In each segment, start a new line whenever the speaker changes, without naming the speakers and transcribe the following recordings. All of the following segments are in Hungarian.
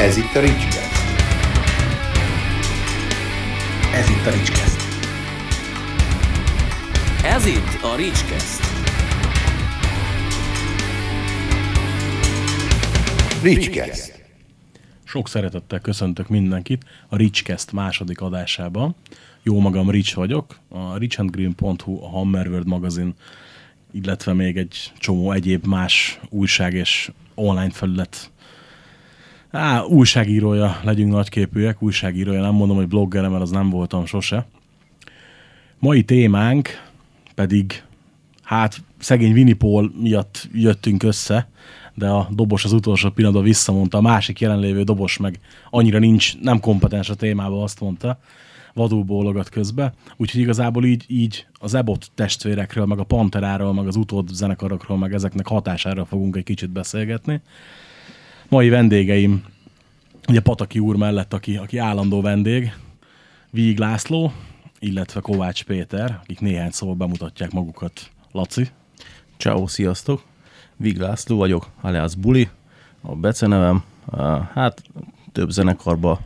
Ez itt a Ricskeszt.
Ez itt a Ricskeszt.
Ez itt a Ricskeszt.
Ricskeszt.
Sok szeretettel köszöntök mindenkit a Richcast második adásában. Jó magam Rich vagyok, a richandgreen.hu, a Hammerworld magazin, illetve még egy csomó egyéb más újság és online felület Á, újságírója legyünk nagyképűek, újságírója, nem mondom, hogy bloggere, mert az nem voltam sose. Mai témánk pedig, hát szegény Winnie miatt jöttünk össze, de a dobos az utolsó pillanatban visszamondta, a másik jelenlévő dobos meg annyira nincs, nem kompetens a témába, azt mondta, vadul bólogat közbe. Úgyhogy igazából így, így az Ebot testvérekről, meg a Panteráról, meg az utód zenekarokról, meg ezeknek hatásáról fogunk egy kicsit beszélgetni. Mai vendégeim, ugye Pataki úr mellett, aki, aki állandó vendég, Víg László, illetve Kovács Péter, akik néhány szóval bemutatják magukat. Laci.
Ciao, sziasztok! Vig László vagyok, alias Buli, a becenevem. Hát több zenekarba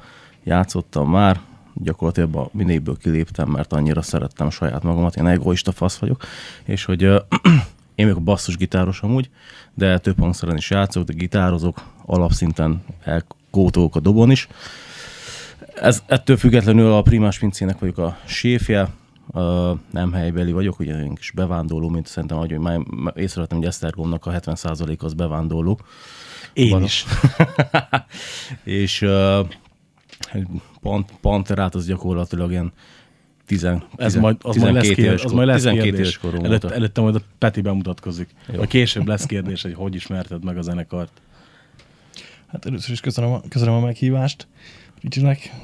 játszottam már, gyakorlatilag mindegyikből kiléptem, mert annyira szerettem saját magamat, én egoista fasz vagyok, és hogy én vagyok a basszusgitáros amúgy, de több hangszeren is játszok, de gitározok, alapszinten elkótolok a dobon is. Ez, ettől függetlenül a primás pincének vagyok a séfje, Uh, nem helybeli vagyok, ugye én is bevándorló, mint szerintem, hogy már észrevettem, hogy Esztergomnak a 70% az bevándorló.
Én Van. is.
és uh, pant, Panterát az gyakorlatilag ilyen 10,
Ez majd, az majd lesz, kérdés, az majd lesz
12
kérdés.
Előtt,
előtt, előtte majd a Peti bemutatkozik. Jó. A később lesz kérdés, hogy hogy ismerted meg a zenekart.
Hát először is köszönöm a, köszönöm a meghívást. Ricsinek,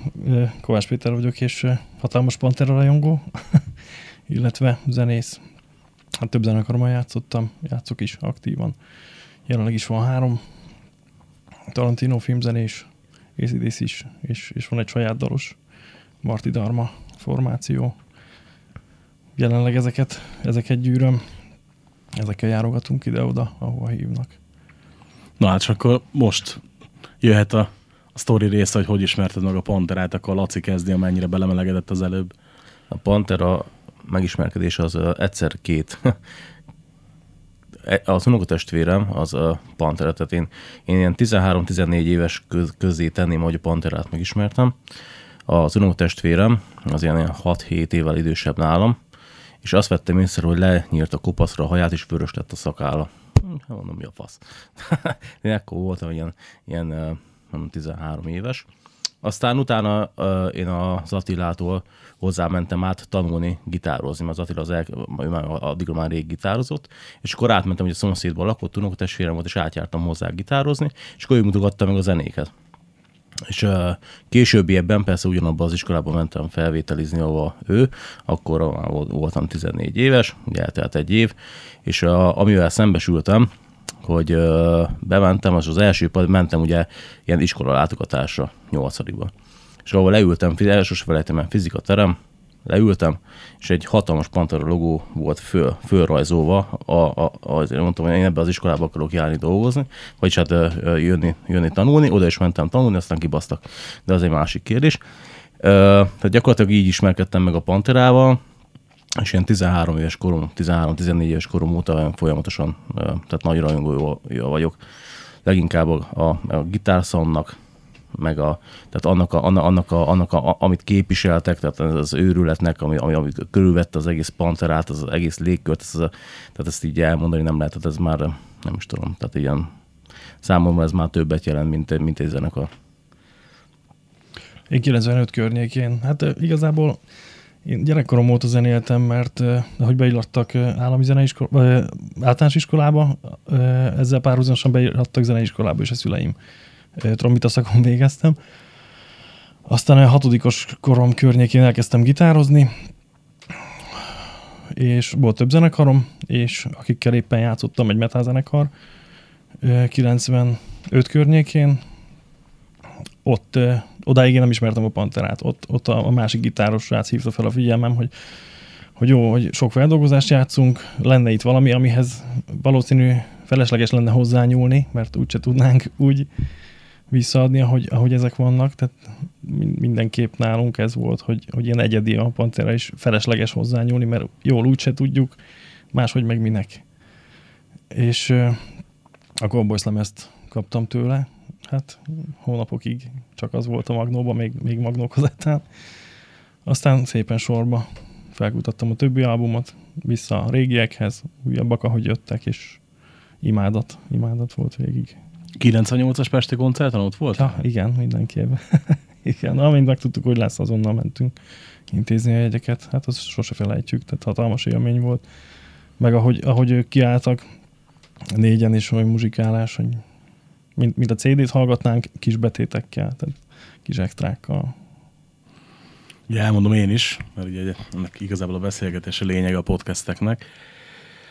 Kovács Péter vagyok, és hatalmas Pantera rajongó, illetve zenész. Hát több zenekarban játszottam, játszok is aktívan. Jelenleg is van három Tarantino filmzenés, ACDC is, és, és van egy saját dalos Marti Dharma formáció. Jelenleg ezeket, ezeket gyűröm, ezekkel járogatunk ide-oda, ahova hívnak.
Na hát, akkor most jöhet a a sztori része, hogy hogy ismerted meg a Panterát, akkor a Laci kezdi, amennyire belemelegedett az előbb.
A Pantera megismerkedés az uh, egyszer két e, az unokatestvérem az a Pantera, tehát én, én ilyen 13-14 éves köz, közé tenném, hogy a Panterát megismertem. Az unokatestvérem az ilyen 6-7 évvel idősebb nálam, és azt vettem észre, hogy lenyírt a kopaszra a haját, és vörös lett a szakálla. Hát mondom, mi a fasz. én ekkor voltam ilyen, ilyen 13 éves. Aztán utána uh, én az Attilától hozzámentem át tanulni gitározni, mert az Attila az el, már addigra már rég gitározott, és akkor átmentem, hogy a szomszédban lakott, unokatestvérem volt, és átjártam hozzá gitározni, és akkor ő mutogatta meg a zenéket. És uh, későbbiekben persze ugyanabban az iskolában mentem felvételizni, ahol ő, akkor voltam 14 éves, ugye eltelt egy év, és uh, amivel szembesültem, hogy ö, bementem, az az első pad, mentem ugye ilyen iskola látogatásra, nyolcadikba. És ahol leültem, elsős felejtem, fizika terem, leültem, és egy hatalmas Pantera logó volt föl, fölrajzolva, a, a, a, mondtam, hogy én ebbe az iskolába akarok járni dolgozni, vagyis hát jönni, jönni tanulni, oda is mentem tanulni, aztán kibasztak. De az egy másik kérdés. tehát gyakorlatilag így ismerkedtem meg a Panterával, és ilyen 13 éves korom, 13-14 éves korom óta folyamatosan, tehát nagy rajongója vagyok. Leginkább a, a, a gitárszonnak, meg a, tehát annak, a, annak, a, annak a, amit képviseltek, tehát az őrületnek, ami, ami, ami körülvette az egész panterát, az, az egész légkört, ez, tehát ezt így elmondani nem lehet, tehát ez már nem is tudom, tehát ilyen számomra ez már többet jelent, mint, mint egy zenekar.
Én 95 környékén, hát igazából én gyerekkorom óta zenéltem, mert hogy beillattak állami zeneiskolába, általános iskolába, ezzel párhuzamosan beillattak zeneiskolába, és a szüleim trombita szakon végeztem. Aztán a hatodikos korom környékén elkezdtem gitározni, és volt több zenekarom, és akikkel éppen játszottam egy metal zenekar 95 környékén, ott odáig én nem ismertem a Panterát. Ott, ott a, a másik gitáros srác hívta fel a figyelmem, hogy, hogy jó, hogy sok feldolgozást játszunk, lenne itt valami, amihez valószínű felesleges lenne hozzányúlni, mert úgyse tudnánk úgy, visszaadni, ahogy, ahogy ezek vannak, tehát min- mindenképp nálunk ez volt, hogy, hogy ilyen egyedi a Pantera, és felesleges hozzányúlni, mert jól úgyse tudjuk, máshogy meg minek. És a Gomboys lemezt kaptam tőle, hát hónapokig csak az volt a Magnóban, még, még Magnó kazettán. Aztán szépen sorba felkutattam a többi albumot, vissza a régiekhez, újabbak, ahogy jöttek, és imádat, imádat volt végig.
98-as Pesti koncerten ott volt?
Ja, igen, mindenképp. igen, amint megtudtuk, hogy lesz, azonnal mentünk intézni a jegyeket. Hát azt sose felejtjük, tehát hatalmas élmény volt. Meg ahogy, ahogy ők kiálltak, négyen is olyan muzsikálás, hogy mint, mint a CD-t hallgatnánk, kis betétekkel, tehát kis extrákkal.
Ugye elmondom én is, mert ugye ennek igazából a beszélgetés a lényege a podcasteknek.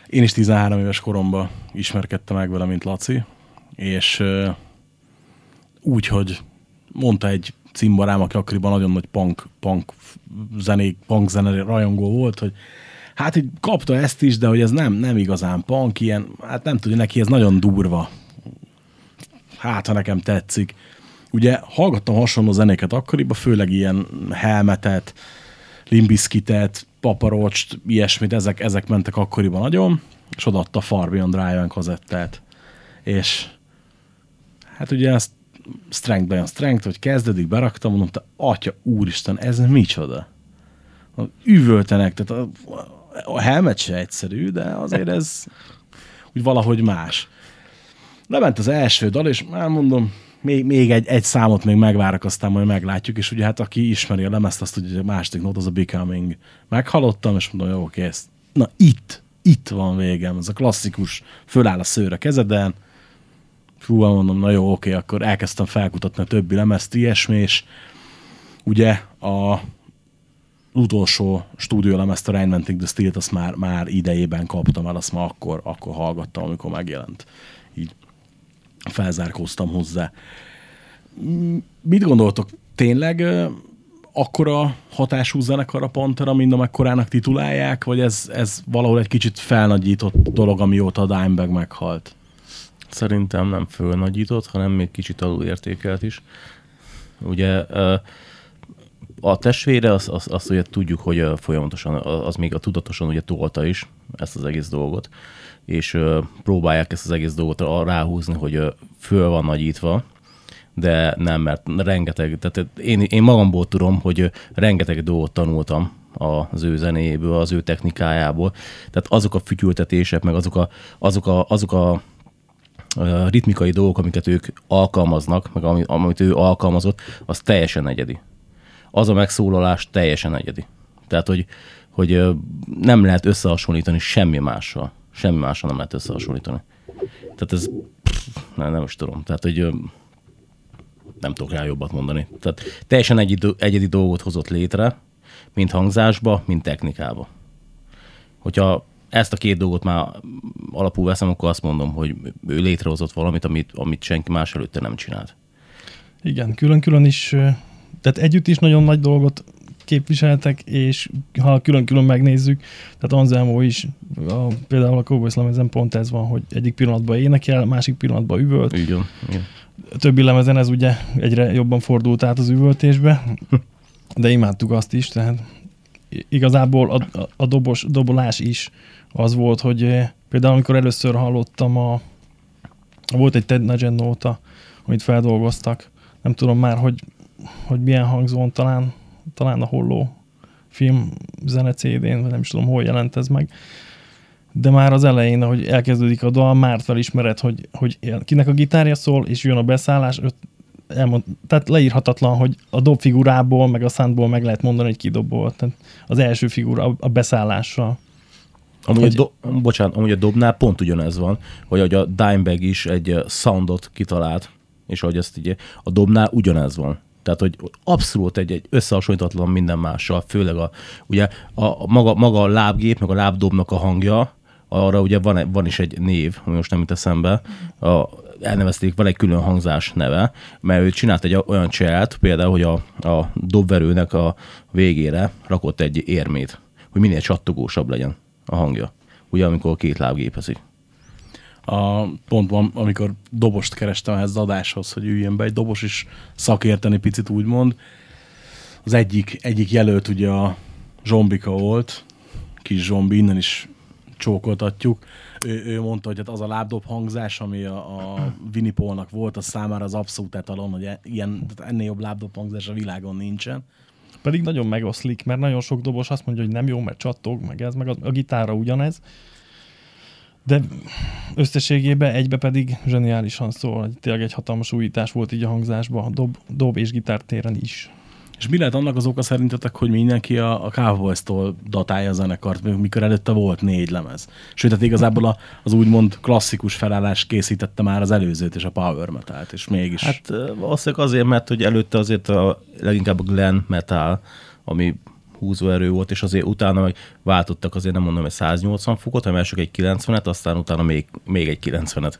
Én is 13 éves koromban ismerkedtem meg vele, mint Laci, és úgy, hogy mondta egy cimbarám, aki akkoriban nagyon nagy punk, punk zenék, punk zene rajongó volt, hogy hát így kapta ezt is, de hogy ez nem, nem igazán punk, ilyen, hát nem tudja, neki ez nagyon durva. Hát, ha nekem tetszik. Ugye hallgattam hasonló zenéket akkoriban, főleg ilyen helmetet, limbiskitet, paparocst, ilyesmit, ezek, ezek mentek akkoriban nagyon, és odaadta a Far Beyond Drive-en kazettát. És hát ugye ezt strength bejön strength, hogy kezdedik, beraktam, mondom, te atya úristen, ez micsoda? Üvöltenek, tehát a, a helmet se egyszerű, de azért ez úgy valahogy más. Lement az első dal, és már mondom, még, még egy, egy számot még megvárok, aztán majd meglátjuk, és ugye hát aki ismeri a lemezt, azt tudja, hogy a második nót az a Becoming. Meghallottam, és mondom, jó, oké, ezt, na itt, itt van végem, ez a klasszikus, föláll a szőr a kezeden, fú, mondom, na jó, oké, akkor elkezdtem felkutatni a többi lemezt, ilyesmi, és ugye a utolsó stúdiólemezt, a Reinventing the Steel-t, azt már, már idejében kaptam el, azt már akkor, akkor hallgattam, amikor megjelent. Így felzárkóztam hozzá. Mit gondoltok, tényleg akkora hatású zenekar a Pantera, mint amekkorának titulálják, vagy ez, ez valahol egy kicsit felnagyított dolog, amióta a Dimebag meghalt?
Szerintem nem fölnagyított, hanem még kicsit alulértékelt is. Ugye a testvére, azt az, az ugye tudjuk, hogy folyamatosan, az még a tudatosan ugye tolta is ezt az egész dolgot, és próbálják ezt az egész dolgot rá- ráhúzni, hogy föl van nagyítva, de nem, mert rengeteg, tehát én, én magamból tudom, hogy rengeteg dolgot tanultam az ő zenéjéből, az ő technikájából. Tehát azok a fütyültetések, meg azok a, azok a, azok a ritmikai dolgok, amiket ők alkalmaznak, meg ami, amit ő alkalmazott, az teljesen egyedi. Az a megszólalás teljesen egyedi. Tehát, hogy, hogy nem lehet összehasonlítani semmi mással. Semmi mással nem lehet összehasonlítani. Tehát ez, pff, nem, nem is tudom. Tehát, hogy nem tudok rá jobbat mondani. Tehát teljesen egyedi, egyedi dolgot hozott létre, mint hangzásba, mint technikába. Hogyha ezt a két dolgot már alapul veszem, akkor azt mondom, hogy ő létrehozott valamit, amit, amit senki más előtte nem csinált.
Igen, külön-külön is, tehát együtt is nagyon nagy dolgot képviseltek, és ha külön-külön megnézzük, tehát Anselmo is, a, például a Cowboys lemezen pont ez van, hogy egyik pillanatban énekel, másik pillanatban üvölt,
van. Igen.
a többi lemezen ez ugye egyre jobban fordult át az üvöltésbe, de imádtuk azt is, tehát igazából a, a, a dobos, dobolás is az volt, hogy eh, például amikor először hallottam a volt egy Ted Nugent nóta, amit feldolgoztak, nem tudom már, hogy, hogy milyen hangzón, talán, talán a Holló film zene CD-n, vagy nem is tudom, hol jelent ez meg. De már az elején, ahogy elkezdődik a dal, már felismered, hogy, hogy kinek a gitárja szól, és jön a beszállás, öt, elmond, tehát leírhatatlan, hogy a dobfigurából, meg a szántból meg lehet mondani, hogy ki. Tehát az első figura a- a beszállással.
Amúgy,
Hogy-
a do, bocsánat, amúgy a dobnál pont ugyanez van, hogy ahogy a Dimebag is egy soundot kitalált, és ahogy ezt így a dobnál ugyanez van. Tehát, hogy abszolút egy, egy összehasonlítatlan minden mással, főleg a, ugye a, a maga, maga a lábgép, meg a lábdobnak a hangja, arra ugye van, van is egy név, ami most nem jut eszembe, a, elnevezték, van egy külön hangzás neve, mert ő csinált egy olyan cselt, például, hogy a, a dobverőnek a végére rakott egy érmét, hogy minél csattogósabb legyen a hangja. Ugye, amikor két láb gépezik.
A, pont van, amikor dobost kerestem ehhez az adáshoz, hogy üljön be egy dobos is szakérteni picit úgymond. Az egyik, egyik jelölt ugye a Zsombika volt, kis Zsombi, innen is csókoltatjuk. Ő, ő mondta, hogy hát az a lábdob hangzás, ami a, a Winnipolnak volt, az számára az abszolút etalon, hogy e- ilyen, tehát ennél jobb lábdob hangzás a világon nincsen.
Pedig nagyon megoszlik, mert nagyon sok dobos azt mondja, hogy nem jó, mert csattog, meg ez, meg az, a gitárra ugyanez. De összességében egybe pedig zseniálisan szól, tényleg egy hatalmas újítás volt így a hangzásban, dob, dob és gitár téren is.
És mi lehet annak az oka szerintetek, hogy mindenki a, a Cowboys-tól datálja a zenekart, mikor előtte volt négy lemez? Sőt, hát igazából a, az úgymond klasszikus felállás készítette már az előzőt és a power metal és mégis. Hát,
valószínűleg azért, mert hogy előtte azért a, leginkább a glam metal, ami húzóerő volt, és azért utána meg váltottak azért nem mondom, hogy 180 fokot, hanem elsők egy 90-et, aztán utána még, még egy 90-et.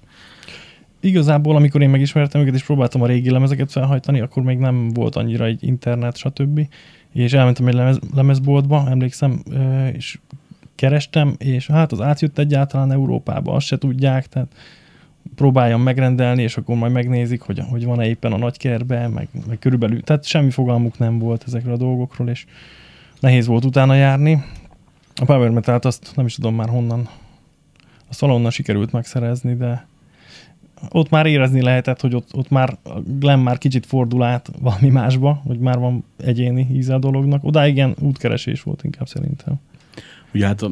Igazából, amikor én megismertem őket, és próbáltam a régi lemezeket felhajtani, akkor még nem volt annyira egy internet, stb. És elmentem egy lemez, lemezboltba, emlékszem, és kerestem, és hát az átjött egyáltalán Európába, azt se tudják, tehát próbáljam megrendelni, és akkor majd megnézik, hogy, hogy van-e éppen a nagykerben, meg, meg körülbelül, tehát semmi fogalmuk nem volt ezekről a dolgokról, és nehéz volt utána járni. A Power metal azt nem is tudom már honnan, azt valahonnan sikerült megszerezni, de ott már érezni lehetett, hogy ott, ott már Glenn már kicsit fordul át valami másba, hogy már van egyéni íze a dolognak. Oda igen, útkeresés volt inkább szerintem.
ugye hát a-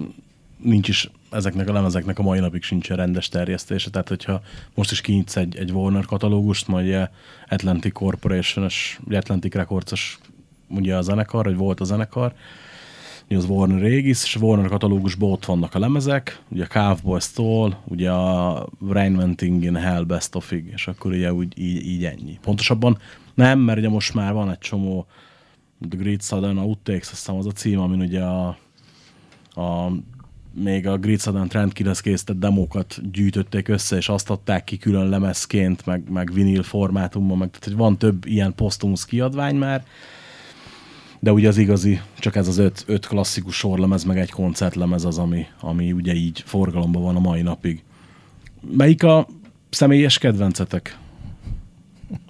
nincs is ezeknek a lemezeknek a mai napig sincsen rendes terjesztése, tehát hogyha most is kinyitsz egy, egy Warner katalógust, majd Atlantic Corporation-es, Atlantic Records-os ugye a zenekar, vagy volt a zenekar, ugye az Warner régis, és Warner katalógusban ott vannak a lemezek, ugye a Cowboys-tól, ugye a Reinventing in Hell Best of-ig, és akkor ugye úgy, így, így ennyi. Pontosabban nem, mert ugye most már van egy csomó The Great Southern Outtakes, azt hiszem az a cím, amin ugye a, a még a Great Southern Trendkillers készített demókat gyűjtötték össze, és azt adták ki külön lemezként, meg, meg vinil formátumban, meg, tehát hogy van több ilyen posztumusz kiadvány már, de ugye az igazi, csak ez az öt, öt klasszikus sorlemez, meg egy koncertlemez az, ami, ami ugye így forgalomban van a mai napig. Melyik a személyes kedvencetek?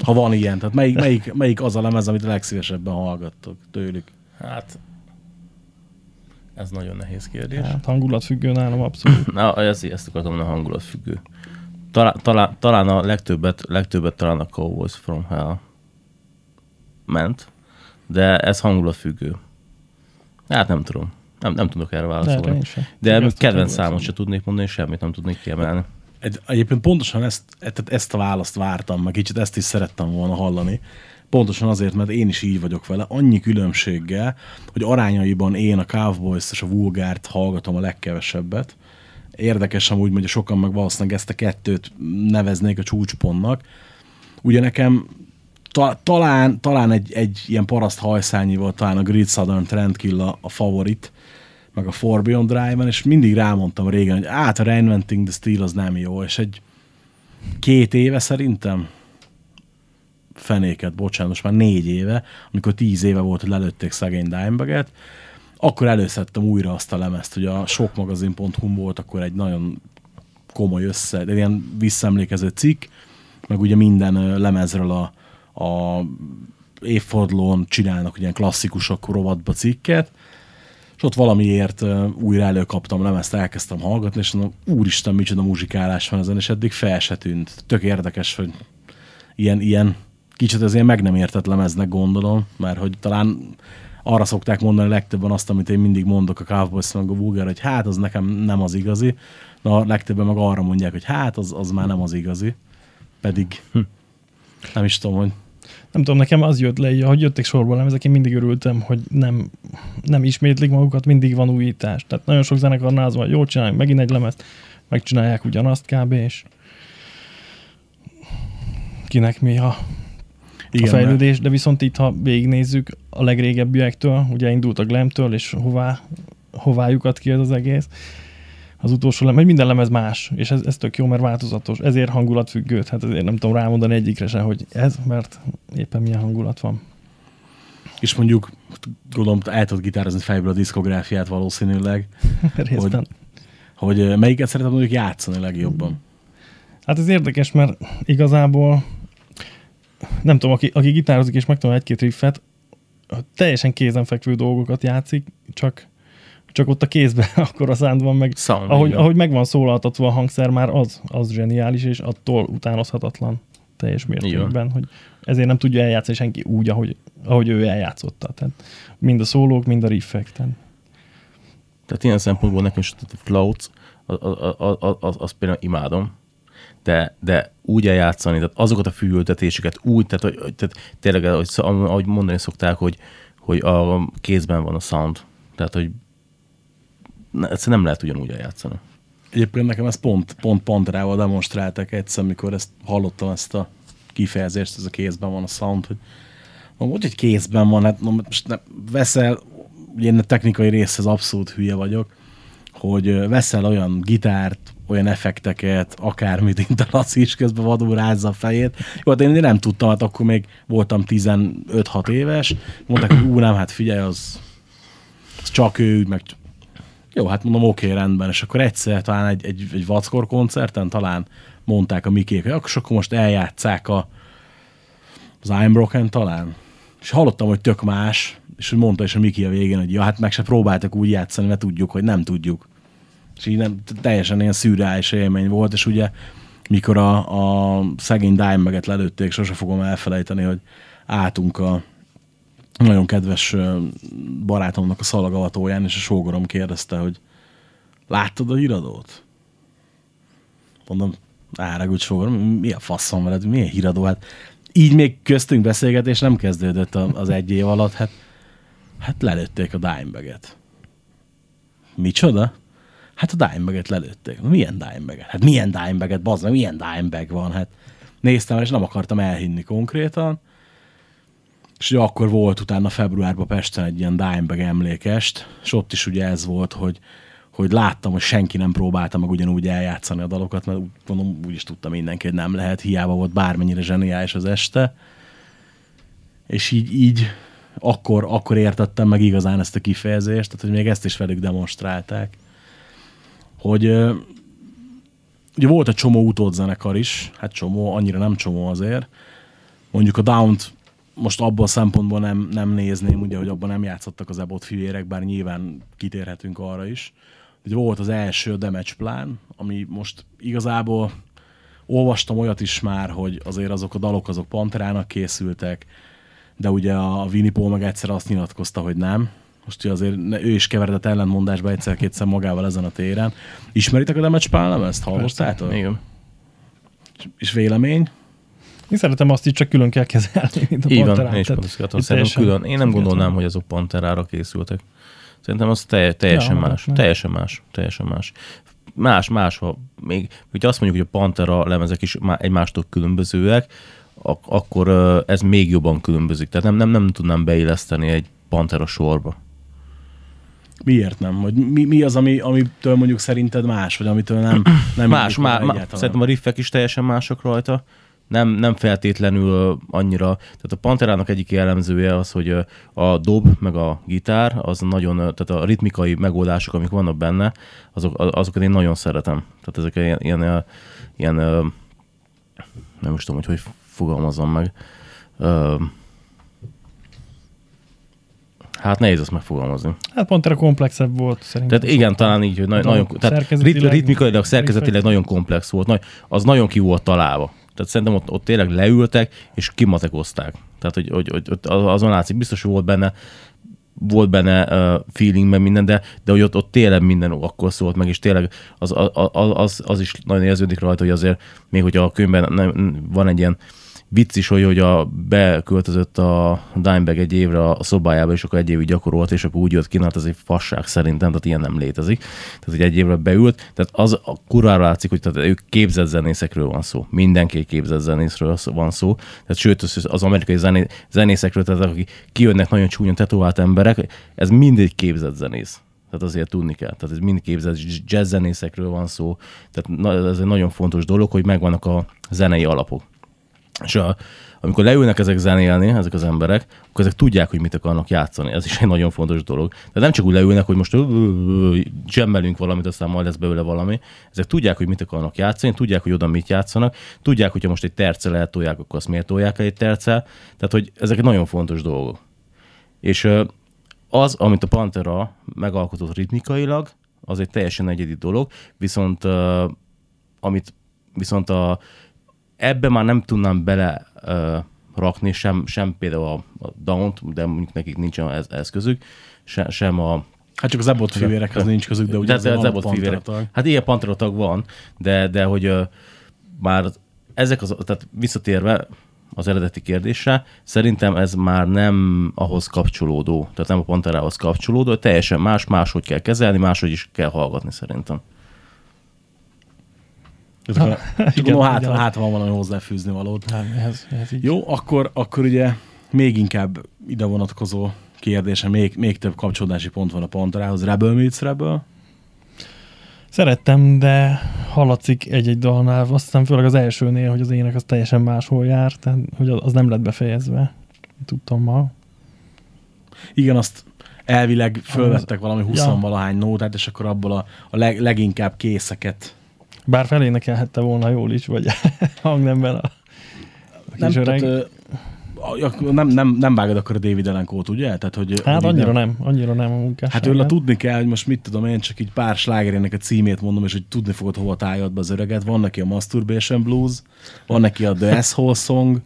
Ha van ilyen, tehát melyik, melyik, melyik az a lemez, amit a legszívesebben hallgattok tőlük?
Hát, ez nagyon nehéz kérdés.
Hát hangulatfüggő nálam abszolút.
Na, ez, ezt akartam mondani, hangulatfüggő. Talán, talán, talán a legtöbbet, legtöbbet talán a Cowboys from Hell ment, de ez hangulatfüggő. Hát nem tudom. Nem, nem tudok erre válaszolni.
én sem.
De kedvenc számot
hogy
se tudnék mondani, semmit nem tudnék kiemelni.
Egy, egyébként pontosan ezt, tehát ezt a választ vártam, meg kicsit ezt is szerettem volna hallani. Pontosan azért, mert én is így vagyok vele, annyi különbséggel, hogy arányaiban én a Cowboys és a Vulgárt hallgatom a legkevesebbet. Érdekes amúgy, hogy sokan meg valószínűleg ezt a kettőt neveznék a csúcspontnak. Ugye nekem ta, talán, talán egy, egy ilyen paraszt hajszányival talán a Great Southern Trendkill a, a favorit, meg a For Drive-en, és mindig rámondtam régen, hogy át a Reinventing the Steel az nem jó, és egy két éve szerintem fenéket, bocsánat, most már négy éve, amikor tíz éve volt, hogy lelőtték szegény Dimebaget, akkor előszedtem újra azt a lemezt, hogy a sokmagazin.hu volt akkor egy nagyon komoly össze, egy ilyen visszaemlékező cikk, meg ugye minden lemezről a, a évfordulón csinálnak ilyen klasszikusok rovatba cikket, és ott valamiért újra előkaptam lemezt, elkezdtem hallgatni, és mondom, úristen, micsoda muzsikálás van ezen, és eddig fel se tűnt. Tök érdekes, hogy ilyen, ilyen kicsit az ilyen meg nem értett lemeznek gondolom, mert hogy talán arra szokták mondani legtöbben azt, amit én mindig mondok a Cowboys meg a Vulgar, hogy hát az nekem nem az igazi, de a legtöbben meg arra mondják, hogy hát az, az már nem az igazi. Pedig nem is tudom, hogy
Nem tudom, nekem az jött le, így, ahogy jöttek sorba lemezek, én mindig örültem, hogy nem, nem ismétlik magukat, mindig van újítás. Tehát nagyon sok zenekarnál az van, hogy jól csinálják megint egy lemezt, megcsinálják ugyanazt kb. és kinek mi a,
igen,
a fejlődés, de viszont itt, ha végignézzük a legrégebbiektől, ugye indult a Glamtől, és hová, hová lyukat ki ez az egész, az utolsó lemez, minden lemez más, és ez, ez tök jó, mert változatos, ezért hangulatfüggő, hát ezért nem tudom rámondani egyikre se, hogy ez, mert éppen milyen hangulat van.
és mondjuk gondolom, el tudod gitározni fejből a diszkográfiát valószínűleg,
Részben.
hogy ö, melyiket szeretem mondjuk játszani legjobban.
Hát ez érdekes, mert igazából nem tudom, aki, aki gitározik és megtanul egy-két riffet, teljesen kézenfekvő dolgokat játszik, csak, csak ott a kézben akkor a szánd van meg.
Sound,
ahogy, ahogy meg van szólaltatva a hangszer, már az, az zseniális, és attól utánozhatatlan teljes mértékben, hogy ezért nem tudja eljátszani senki úgy, ahogy, ahogy ő eljátszotta. Tehát mind a szólók, mind a riffek. Tehát.
Tehát ilyen szempontból nekem is a floats, az, az, az, az például imádom, de, de úgy eljátszani, tehát azokat a fűültetéseket úgy, tehát, hogy, tehát tényleg, ahogy, ahogy mondani szokták, hogy, hogy a kézben van a sound. Tehát, hogy ne, egyszerűen nem lehet ugyanúgy eljátszani.
Egyébként nekem ezt pont, pont Panterával demonstráltak egyszer, amikor ezt hallottam ezt a kifejezést, ez a kézben van a sound, hogy hogy kézben van, hát mondom, most nem, veszel, ugye én a technikai részhez abszolút hülye vagyok, hogy veszel olyan gitárt, olyan effekteket, akármit, mint a Laci is közben vadul rázza a fejét. Jó, hát én nem tudtam, hát akkor még voltam 15-6 éves, mondták, hogy ú, nem, hát figyelj, az, az csak ő, meg jó, hát mondom, oké, rendben. És akkor egyszer talán egy, egy, egy vackor koncerten talán mondták a Mikék, hogy akkor, akkor most eljátszák a, az I'm Broken talán. És hallottam, hogy tök más, és hogy mondta is a Miki a végén, hogy ja, hát meg se próbáltak úgy játszani, mert tudjuk, hogy nem tudjuk. És így nem, teljesen ilyen szürreális élmény volt, és ugye mikor a, a szegény Dimebag-et lelőtték, sose fogom elfelejteni, hogy álltunk a nagyon kedves barátomnak a szalagavatóján, és a sógorom kérdezte, hogy láttad a híradót? Mondom, áragudj sógorom, mi a faszom veled, milyen híradó? Hát így még köztünk beszélgetés nem kezdődött az egy év alatt, hát, hát lelőtték a Dimebag-et. Micsoda? Hát a Dimebag-et lelőtték. Milyen Dimebag-et? Hát milyen Dimebag-et, bazd meg, milyen Dimebag van? Hát néztem, és nem akartam elhinni konkrétan. És ugye akkor volt utána februárban Pesten egy ilyen Dimebag emlékest, és ott is ugye ez volt, hogy, hogy láttam, hogy senki nem próbálta meg ugyanúgy eljátszani a dalokat, mert úgy, mondom, úgy is tudta mindenki, hogy nem lehet, hiába volt bármennyire zseniális az este. És így, így akkor, akkor értettem meg igazán ezt a kifejezést, tehát hogy még ezt is velük demonstrálták. Hogy ugye volt egy csomó utódzenekar is, hát csomó, annyira nem csomó azért. Mondjuk a Down-t most abban a szempontból nem, nem nézném, ugye, hogy abban nem játszottak az ebot fivérek, bár nyilván kitérhetünk arra is. Ugye volt az első damage plan, ami most igazából olvastam olyat is már, hogy azért azok a dalok azok Panterának készültek, de ugye a Winnie Paul meg egyszer azt nyilatkozta, hogy nem. Most ugye azért ne- ő is keveredett ellentmondásba egyszer-kétszer magával ezen a téren. Ismeritek a Damage Plan lemezt? Hallottátok?
Igen.
És vélemény?
Én szeretem azt így, csak külön kell kezelni, mint a
Így van,
Panterát.
én is pont Szerintem
teljesen
külön. Én nem gondolnám, hogy azok Panterára készültek. Szerintem az telj, teljesen
Ja,
más.
nem.
Teljesen más. Teljesen más. Más, más, ha még, hogy azt mondjuk, hogy a Pantera lemezek is má- egymástól különbözőek, ak- akkor ez még jobban különbözik. Tehát nem, nem, nem tudnám beilleszteni egy Pantera sorba.
Miért nem? Vagy mi, mi az, ami, amitől mondjuk szerinted más, vagy amitől nem, nem
más, má, má, szerintem a riffek is teljesen mások rajta. Nem, nem feltétlenül annyira, tehát a Panterának egyik jellemzője az, hogy a dob meg a gitár, az nagyon, tehát a ritmikai megoldások, amik vannak benne, azok, azokat én nagyon szeretem. Tehát ezek ilyen, ilyen, ilyen nem is tudom, hogy hogy fogalmazom meg. Hát nehéz ezt megfogalmazni.
Hát Pantera komplexebb volt szerintem.
Tehát igen, talán így, hogy na- nagyon, tehát
szerkezetileg,
rit, ritmikailag, szerkezetileg nagyon komplex volt, nagy, az nagyon ki volt találva. Tehát szerintem ott, ott tényleg leültek, és kimatekozták. Tehát, hogy, hogy, hogy ott azon látszik, biztos hogy volt benne volt benne uh, feeling, meg minden, de, de hogy ott, ott tényleg minden akkor szólt meg, és tényleg az, az, az, az is nagyon érződik rajta, hogy azért még hogyha a könyvben nem, van egy ilyen vicc is, hogy, hogy a, beköltözött a Dimebag egy évre a szobájába, és akkor egy évig gyakorolt, és akkor úgy jött ki, hát ez egy fasság szerintem, tehát ilyen nem létezik. Tehát, hogy egy évre beült, tehát az a kurvára látszik, hogy tehát ők képzett zenészekről van szó. Mindenki képzett zenészről van szó. Tehát sőt, az, az amerikai zené, zenészekről, tehát akik kijönnek nagyon csúnyan tetovált emberek, ez mindig képzett zenész. Tehát azért tudni kell. Tehát ez mind képzett jazz zenészekről van szó. Tehát na, ez egy nagyon fontos dolog, hogy megvannak a zenei alapok. És a, amikor leülnek ezek zenélni, ezek az emberek, akkor ezek tudják, hogy mit akarnak játszani. Ez is egy nagyon fontos dolog. Tehát nem csak úgy leülnek, hogy most zsemmelünk valamit, aztán majd lesz belőle valami. Ezek tudják, hogy mit akarnak játszani, tudják, hogy oda mit játszanak, tudják, hogyha most egy terccel eltolják, akkor azt miért tolják egy terccel. Tehát, hogy ezek nagyon fontos dolgok. És az, amit a Pantera megalkotott ritmikailag, az egy teljesen egyedi dolog, viszont amit viszont a, ebbe már nem tudnám bele ö, rakni sem, sem például a, a Down-t, de mondjuk nekik nincs ez, eszközük, se, sem a
Hát csak az Abbott fivérekhez nincs közük, de ugye
de,
az,
az Abbott fivérek. Hát ilyen panteratag van, de, de hogy ö, már ezek az, tehát visszatérve az eredeti kérdésre, szerintem ez már nem ahhoz kapcsolódó, tehát nem a Panterához kapcsolódó, teljesen más, máshogy kell kezelni, máshogy is kell hallgatni szerintem.
Akkor- Csak
igen,
mondom, hát,
igen.
hát van valami hozzáfűzni valót.
Nem, ehhez így.
Jó, akkor, akkor ugye még inkább ide vonatkozó kérdése, még, még több kapcsolódási pont van a Panterához. Rebel meets Rebel.
Szerettem, de hallatszik egy-egy dalnál, azt hiszem főleg az elsőnél, hogy az ének az teljesen máshol jár, tehát hogy az nem lett befejezve. Tudtam ma.
Igen, azt elvileg fölvettek valami 20
Ja.
valahány nótát, és akkor abból a, a leg, leginkább készeket.
Bár felénekelhette volna jól is, vagy hangnemben a, a
Nem,
kis öreg.
tehát, nem, nem, nem vágod akkor a David Ellen-kót, ugye? Tehát, hogy,
Hát
hogy
annyira nem, annyira nem a munkás.
Hát őle tudni kell, hogy most mit tudom én, csak így pár slágerének a címét mondom, és hogy tudni fogod hova tájad be az öreget. Van neki a Masturbation Blues, van neki a The Asshole Song,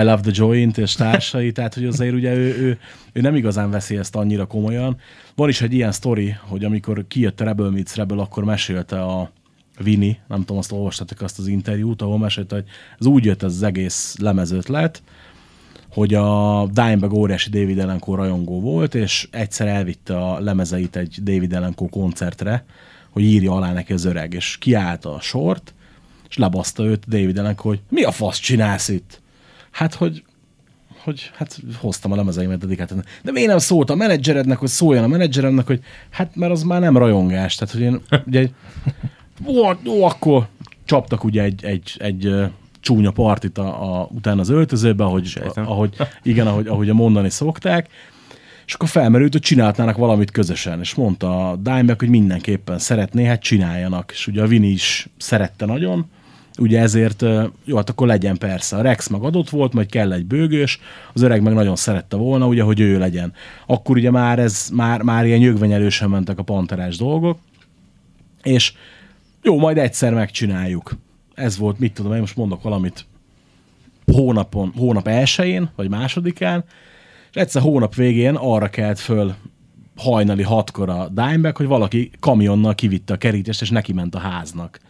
I Love the Joint és társai, tehát hogy azért ugye ő, ő, ő nem igazán veszi ezt annyira komolyan. Van is egy ilyen sztori, hogy amikor kijött a Rebel Meets Rebel, akkor mesélte a Vini, nem tudom, azt olvastatok azt az interjút, ahol mesélte, hogy ez úgy jött ez az egész lemezötlet, hogy a Dimebag óriási David Elenko rajongó volt, és egyszer elvitte a lemezeit egy David Elenko koncertre, hogy írja alá neki az öreg, és kiállt a sort, és lebaszta őt David Elenko, hogy mi a fasz csinálsz itt? Hát, hogy hogy hát hoztam a lemezeimet dedikáltan. De miért nem szólt a menedzserednek, hogy szóljon a menedzseremnek, hogy hát mert az már nem rajongás. Tehát, hogy én ugye ó, ó, akkor csaptak ugye egy, egy, egy csúnya partit a, a, utána az öltözőbe, ahogy, ahogy, igen, ahogy, ahogy a mondani szokták, és akkor felmerült, hogy csinálhatnának valamit közösen, és mondta a Dimebag, hogy mindenképpen szeretné, hát csináljanak, és ugye a Vini is szerette nagyon, ugye ezért, jó, hát akkor legyen persze. A Rex meg adott volt, majd kell egy bőgős, az öreg meg nagyon szerette volna, ugye, hogy ő legyen. Akkor ugye már ez, már, már ilyen nyögvenyelősen mentek a panterás dolgok, és jó, majd egyszer megcsináljuk. Ez volt, mit tudom, én most mondok valamit hónapon, hónap elsőjén, vagy másodikán, és egyszer hónap végén arra kelt föl hajnali hatkor a Dimebag, hogy valaki kamionnal kivitte a kerítést, és neki ment a háznak.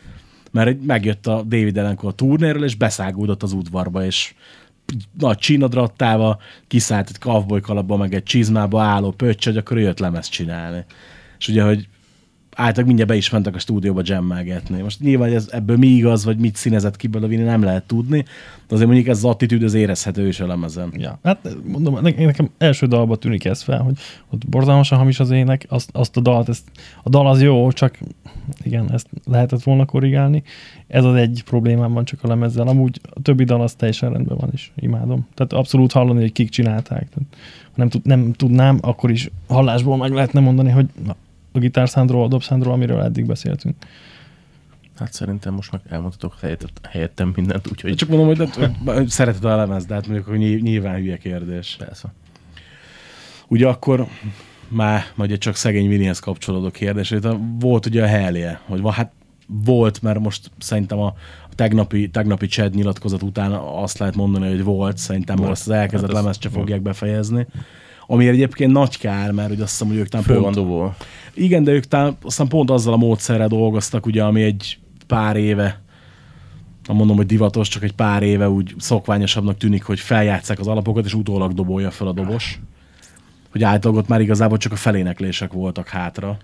Mert megjött a David Elenko a turnéről, és beszágódott az udvarba, és nagy csínadrattával kiszállt egy cowboy kalapba, meg egy csizmába álló pöccs, hogy akkor jött lemezt csinálni. És ugye, hogy általában mindjárt be is mentek a stúdióba jammelgetni. Most nyilván ez, ebből mi igaz, vagy mit színezett ki belőle, nem lehet tudni, de azért mondjuk ez az attitűd, az érezhető is a lemezen.
Ja, hát mondom, ne- nekem első dalba tűnik ez fel, hogy ott borzalmasan hamis az ének, azt, azt a dalt, ezt, a dal az jó, csak igen, ezt lehetett volna korrigálni. Ez az egy problémám van csak a lemezzel. Amúgy a többi dal az teljesen rendben van, és imádom. Tehát abszolút hallani, hogy kik csinálták. Tehát, ha nem, tud, nem tudnám, akkor is hallásból meg lehetne mondani, hogy na, a gitárszándról, a dobszándról, amiről eddig beszéltünk.
Hát szerintem most meg elmondhatok helyett, helyettem mindent, úgyhogy
Csak mondom, hogy, hogy, hogy szereted a lemez, de hát mondjuk, hogy ny- nyilván hülye kérdés.
persze.
Ugye akkor már majd csak szegény Vinihez kapcsolódó kérdés, hogy volt ugye a helye, hogy va, hát volt, mert most szerintem a, tegnapi, tegnapi Chad nyilatkozat után azt lehet mondani, hogy volt, szerintem volt. Ezt az elkezdett
Hát ez-
lemezt se fogják befejezni. Ami egyébként nagy kár, mert ugye azt hiszem, hogy ők talán
Föl van
pont,
dobva.
igen, de ők talán aztán pont azzal a módszerrel dolgoztak, ugye, ami egy pár éve, nem mondom, hogy divatos, csak egy pár éve úgy szokványosabbnak tűnik, hogy feljátszák az alapokat, és utólag dobolja fel a dobos. Hogy általában ott már igazából csak a feléneklések voltak hátra.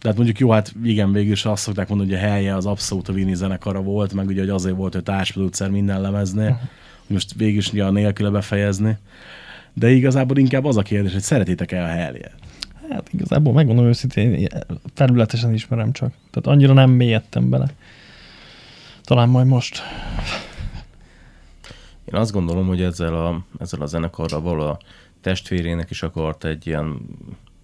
Tehát mondjuk jó, hát igen, végül is azt szokták mondani, hogy a helye az abszolút a Vini zenekara volt, meg ugye, hogy azért volt, hogy társproducer minden lemeznél, hogy most végül is nélküle befejezni. De igazából inkább az a kérdés, hogy szeretitek-e a helye?
Hát igazából megmondom őszintén, felületesen ismerem csak. Tehát annyira nem mélyedtem bele. Talán majd most.
Én azt gondolom, hogy ezzel a, ezzel a zenekarral való a testvérének is akart egy ilyen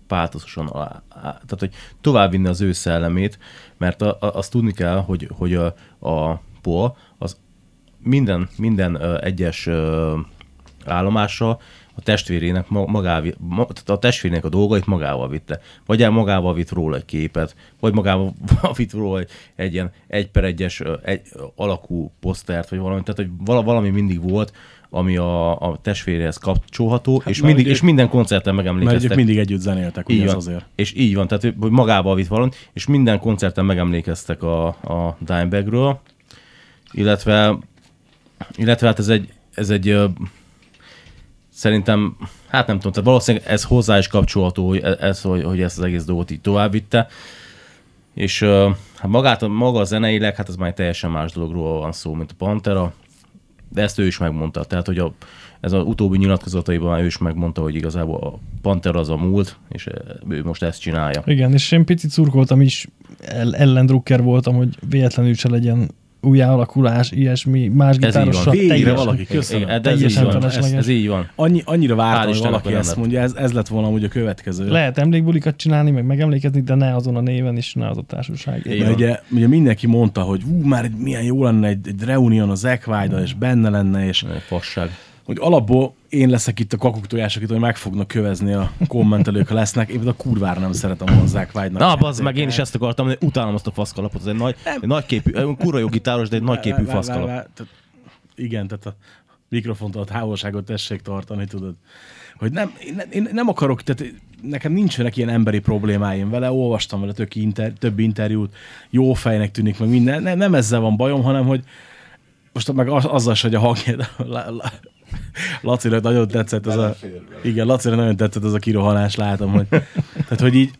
á- tehát hogy továbbvinni az ő szellemét, mert a, a, azt tudni kell, hogy, hogy a, a Paul az minden, minden ö, egyes ö, állomással a testvérének ma- magával, ma, tehát a testvérének a dolgait magával vitte. Vagy el magával vitt róla egy képet, vagy magával vitt róla egy, egy ilyen egy per egyes egy, alakú posztert, vagy valami. Tehát, hogy vala, valami mindig volt, ami a, a testvéréhez kapcsolható, hát és,
mert
mindig, és minden koncerten
Mert
megemlékeztek.
ők mindig együtt zenéltek, ugye
Így
ez azért.
És így van, tehát hogy magával vitt valamit, és minden koncerten megemlékeztek a, a Dimebagről, illetve, illetve hát ez egy, ez egy szerintem, hát nem tudom, tehát valószínűleg ez hozzá is kapcsolható, hogy e- ez, hogy, hogy ezt az egész dolgot így továbbvitte, és hát magát, maga a zeneileg, hát ez már teljesen más dologról van szó, mint a Pantera, de ezt ő is megmondta. Tehát, hogy a, ez az utóbbi nyilatkozataiban ő is megmondta, hogy igazából a Pantera az a múlt, és ő most ezt csinálja.
Igen, és én picit szurkoltam is, el, ellendrukker voltam, hogy véletlenül se legyen újjáalakulás, ilyesmi, más
Ez így van.
gitárossal.
Végre valaki, köszönöm.
Igen, de ez így
Teljesen
van. Ez, ez így van.
Annyi, annyira vártam, hogy valaki ezt mondja, ez, ez lett volna ugye a következő.
Lehet emlékbulikat csinálni, meg megemlékezni, de ne azon a néven, és ne az a társaság.
Mert ugye, ugye mindenki mondta, hogy hú, már milyen jó lenne egy, egy reunion az Ekvájda, és benne lenne, és
Fasság.
Hogy alapból én leszek itt a kakuktojás, akit hogy meg fognak kövezni a kommentelők, ha lesznek. Én a kurvára nem szeretem az Ekvájdának.
Na, bazd meg, én is ezt akartam, hogy utálom azt a faszkalapot, ez egy nagy, egy nagy képű, kurva jó gitáros, de egy nagy képű faszkalap.
tehát- Igen, tehát a mikrofontól a távolságot tessék tartani, tudod. Hogy nem, én, én nem akarok, tehát nekem nincsenek ilyen emberi problémáim vele, olvastam vele tök inter, több interjút, jó fejnek tűnik, meg minden, nem, nem ezzel van bajom, hanem hogy most meg az, azzal is, hogy a hangja, Lacinak nagyon tetszett ez a, igen, Lacinak nagyon tetszett ez a kirohanás, látom, hogy, tehát, hogy így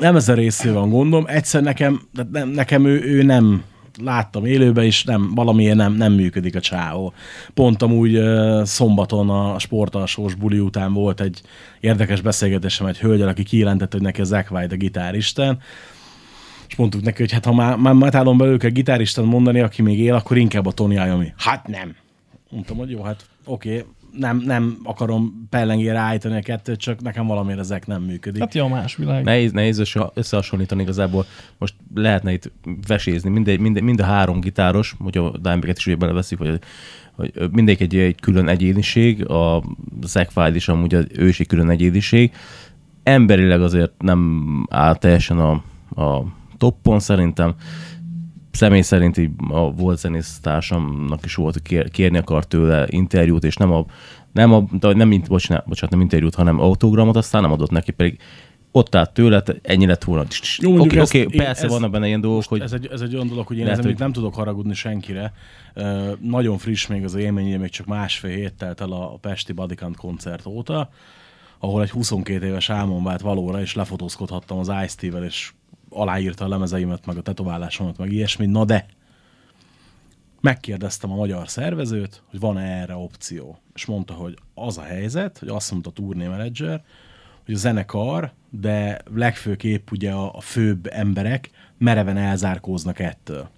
nem ez a részével van gondom, egyszer nekem, nem, nekem ő, ő nem láttam élőben, és nem, valamiért nem, nem működik a csáó. Pont amúgy uh, szombaton a sportalsós buli után volt egy érdekes beszélgetésem egy hölgyel, aki kijelentette, hogy neki a Zack White a gitáristen, és mondtuk neki, hogy hát ha már, már metálon belül kell gitáristen mondani, aki még él, akkor inkább a Tony Iommi. Hát nem. Mondtam, hogy jó, hát oké, okay, nem, nem akarom pellengére állítani a kettőt, csak nekem valamiért ezek nem működik.
Hát ja, más világ.
Nehéz, nehéz össze- összehasonlítani igazából. Most lehetne itt vesézni. Mind, mind, mind a három gitáros, hogy a Dimebag-et is ugye beleveszik, vagy hogy mindegyik egy, egy külön egyéniség, a Zack Wild is amúgy az- ő is egy külön egyéniség. Emberileg azért nem áll teljesen a, a toppon szerintem. Személy szerint így a volt zenésztársamnak is volt, kér, kérni akart tőle interjút, és nem a nem, a, nem, bocsánat, bocsánat, nem interjút, hanem autogramot, aztán nem adott neki, pedig ott állt tőle, ennyi lett volna.
Jó,
Oké, okay,
én-
persze
ez-
vannak benne ilyen dolgok, hogy
Ez egy, ez egy olyan dolog, hogy én
Lehet,
ezen
hogy-
hogy... nem tudok haragudni senkire. Uh, nagyon friss még az élménye, még csak másfél hét telt el a Pesti Bodycount koncert óta, ahol egy 22 éves álmom vált valóra, és lefotózkodhattam az Ice-T-vel, és aláírta a lemezeimet, meg a tetoválásomat, meg ilyesmi. Na de, megkérdeztem a magyar szervezőt, hogy van-e erre opció. És mondta, hogy az a helyzet, hogy azt mondta a turné menedzser, hogy a zenekar, de legfőképp ugye a, a főbb emberek mereven elzárkóznak ettől.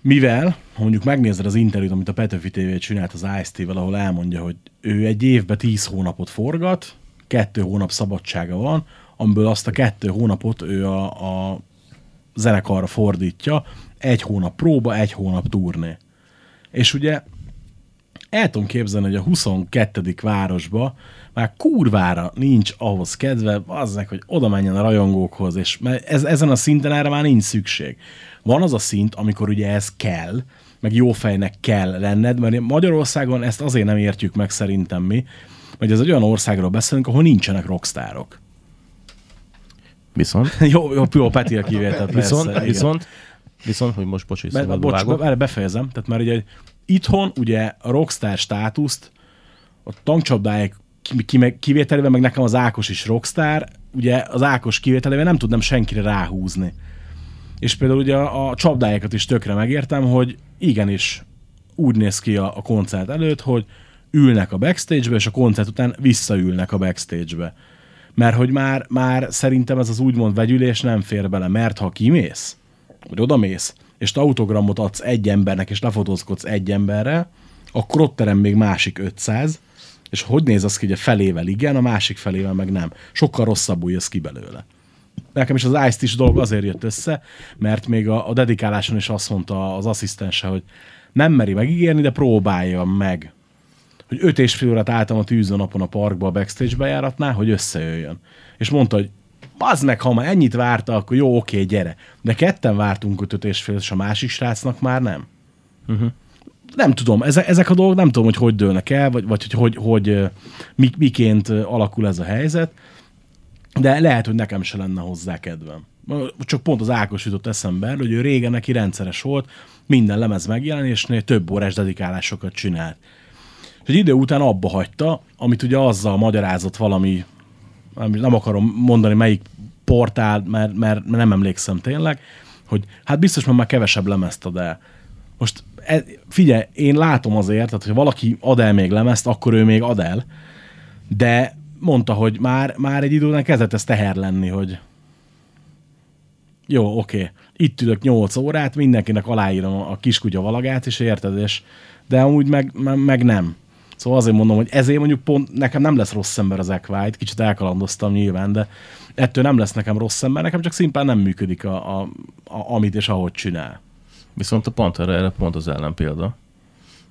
Mivel, ha mondjuk megnézed az interjút, amit a Petőfi TV csinált az Ice-T-vel, ahol elmondja, hogy ő egy évben 10 hónapot forgat, kettő hónap szabadsága van, amiből azt a kettő hónapot ő a, a zenekarra fordítja, egy hónap próba, egy hónap turné. És ugye el tudom képzelni, hogy a 22. városba már kurvára nincs ahhoz kedve, aznek, hogy oda menjen a rajongókhoz, és ez, ezen a szinten erre már nincs szükség. Van az a szint, amikor ugye ez kell, meg jó fejnek kell lenned, mert Magyarországon ezt azért nem értjük meg szerintem mi, hogy ez egy olyan országról beszélünk, ahol nincsenek rockstárok.
Viszont,
jó, jó, jó, Peti a kivétel, persze.
viszont,
igen.
viszont, viszont, hogy most bocs, hogy
Be, bocs,
vágok.
erre befejezem. Tehát már ugye itthon ugye a rockstar státuszt a ki- kivételével, meg nekem az Ákos is rockstar, ugye az Ákos kivételével nem tudnám senkire ráhúzni. És például ugye a, a csapdáikat is tökre megértem, hogy igenis úgy néz ki a, a koncert előtt, hogy ülnek a backstage-be, és a koncert után visszaülnek a backstage-be. Mert hogy már, már szerintem ez az úgymond vegyülés nem fér bele, mert ha kimész, vagy odamész, és te autogramot adsz egy embernek, és lefotózkodsz egy emberre, akkor ott terem még másik 500, és hogy néz az ki, hogy a felével igen, a másik felével meg nem. Sokkal rosszabbul jössz ki belőle. Nekem is az ice is dolog azért jött össze, mert még a, a dedikáláson is azt mondta az asszisztense, hogy nem meri megígérni, de próbálja meg. Hogy öt és fél órát álltam a tűző napon a parkba a backstage bejáratnál, hogy összejöjjön. És mondta, hogy az meg, ha már ennyit várta, akkor jó, oké, gyere. De ketten vártunk öt és fél, és a másik srácnak már nem. Uh-huh. Nem tudom, ezek, ezek a dolgok nem tudom, hogy hogy dőlnek el, vagy, vagy hogy, hogy, hogy ö, mi, miként alakul ez a helyzet, de lehet, hogy nekem se lenne hozzá kedvem. Csak pont az Ákos jutott eszembe, hogy ő régen neki rendszeres volt, minden lemez megjelenésnél több órás dedikálásokat csinált. És egy idő után abba hagyta, amit ugye azzal magyarázott valami, nem akarom mondani melyik portál, mert, mert nem emlékszem tényleg, hogy hát biztos már, már kevesebb lemezt ad el. Most e, figyelj, én látom azért, tehát hogy valaki ad el még lemezt, akkor ő még ad el, de mondta, hogy már, már egy idő után kezdett ez teher lenni, hogy jó, oké, itt ülök 8 órát, mindenkinek aláírom a kiskutya valagát, és érted, és, de amúgy meg, meg nem. Szóval azért mondom, hogy ezért mondjuk pont nekem nem lesz rossz ember az Equite, kicsit elkalandoztam nyilván, de ettől nem lesz nekem rossz ember, nekem csak szimplán nem működik a, a, a amit és ahogy csinál.
Viszont a Pantera erre pont az ellenpélda.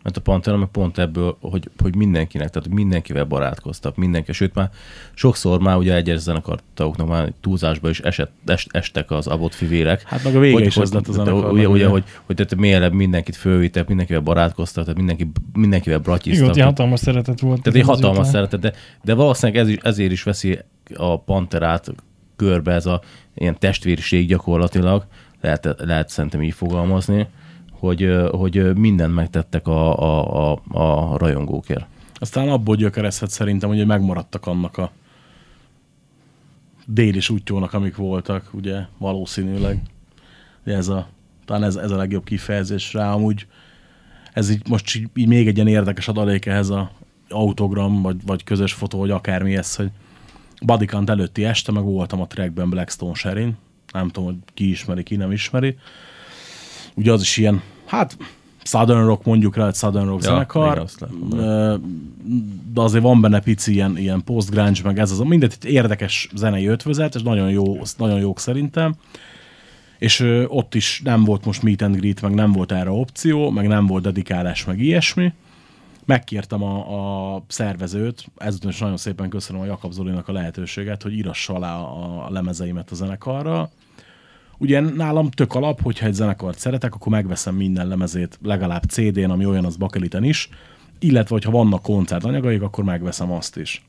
Mert a Pantera meg pont ebből, hogy, hogy mindenkinek, tehát mindenkivel barátkoztak, mindenki, sőt már sokszor már ugye egyes zenekartagoknak már túlzásba is esett, est, estek az abott fivérek.
Hát meg a vége
hogy,
is ez lett
Ugye, ugye,
ugye?
hogy, hogy tehát mélyebb mindenkit fölvittek, mindenkivel barátkoztak, tehát mindenki, mindenkivel
Igen,
bratyiztak.
ott ilyen hatalmas szeretet volt.
Tehát egy
igen, az
hatalmas
után.
szeretet, de, de valószínűleg ez is, ezért is veszi a Panterát körbe ez a ilyen testvériség gyakorlatilag, lehet, lehet szerintem így fogalmazni, hogy, hogy mindent megtettek a, a, a, a rajongókért.
Aztán abból gyökerezhet szerintem, hogy megmaradtak annak a déli útjónak, amik voltak, ugye valószínűleg. De ez a, talán ez, ez a legjobb kifejezés rá. Amúgy ez így most így, így még egy ilyen érdekes adalék ehhez a autogram, vagy, vagy közös fotó, vagy akármi ez, hogy Bodycount előtti este meg voltam a trackben Blackstone Sherin. Nem tudom, hogy ki ismeri, ki nem ismeri. Ugye az is ilyen, hát Southern Rock mondjuk rá, hogy Southern Rock
Ja,
zenekar. de azért van benne pici ilyen, ilyen post-grunge, meg ez az, mindegy, egy érdekes zenei ötvözet, és nagyon, jó, nagyon jók szerintem. És ö, ott is nem volt most meet and greet, meg nem volt erre opció, meg nem volt dedikálás, meg ilyesmi. Megkértem a, a szervezőt, ezután is nagyon szépen köszönöm a Jakab Zolinak a lehetőséget, hogy írassa alá a, a lemezeimet a zenekarra. Ugye nálam tök alap, hogyha egy zenekart szeretek, akkor megveszem minden lemezét legalább CD-n, ami olyan az bakeliten is, illetve hogyha vannak koncertanyagaik, akkor megveszem azt is.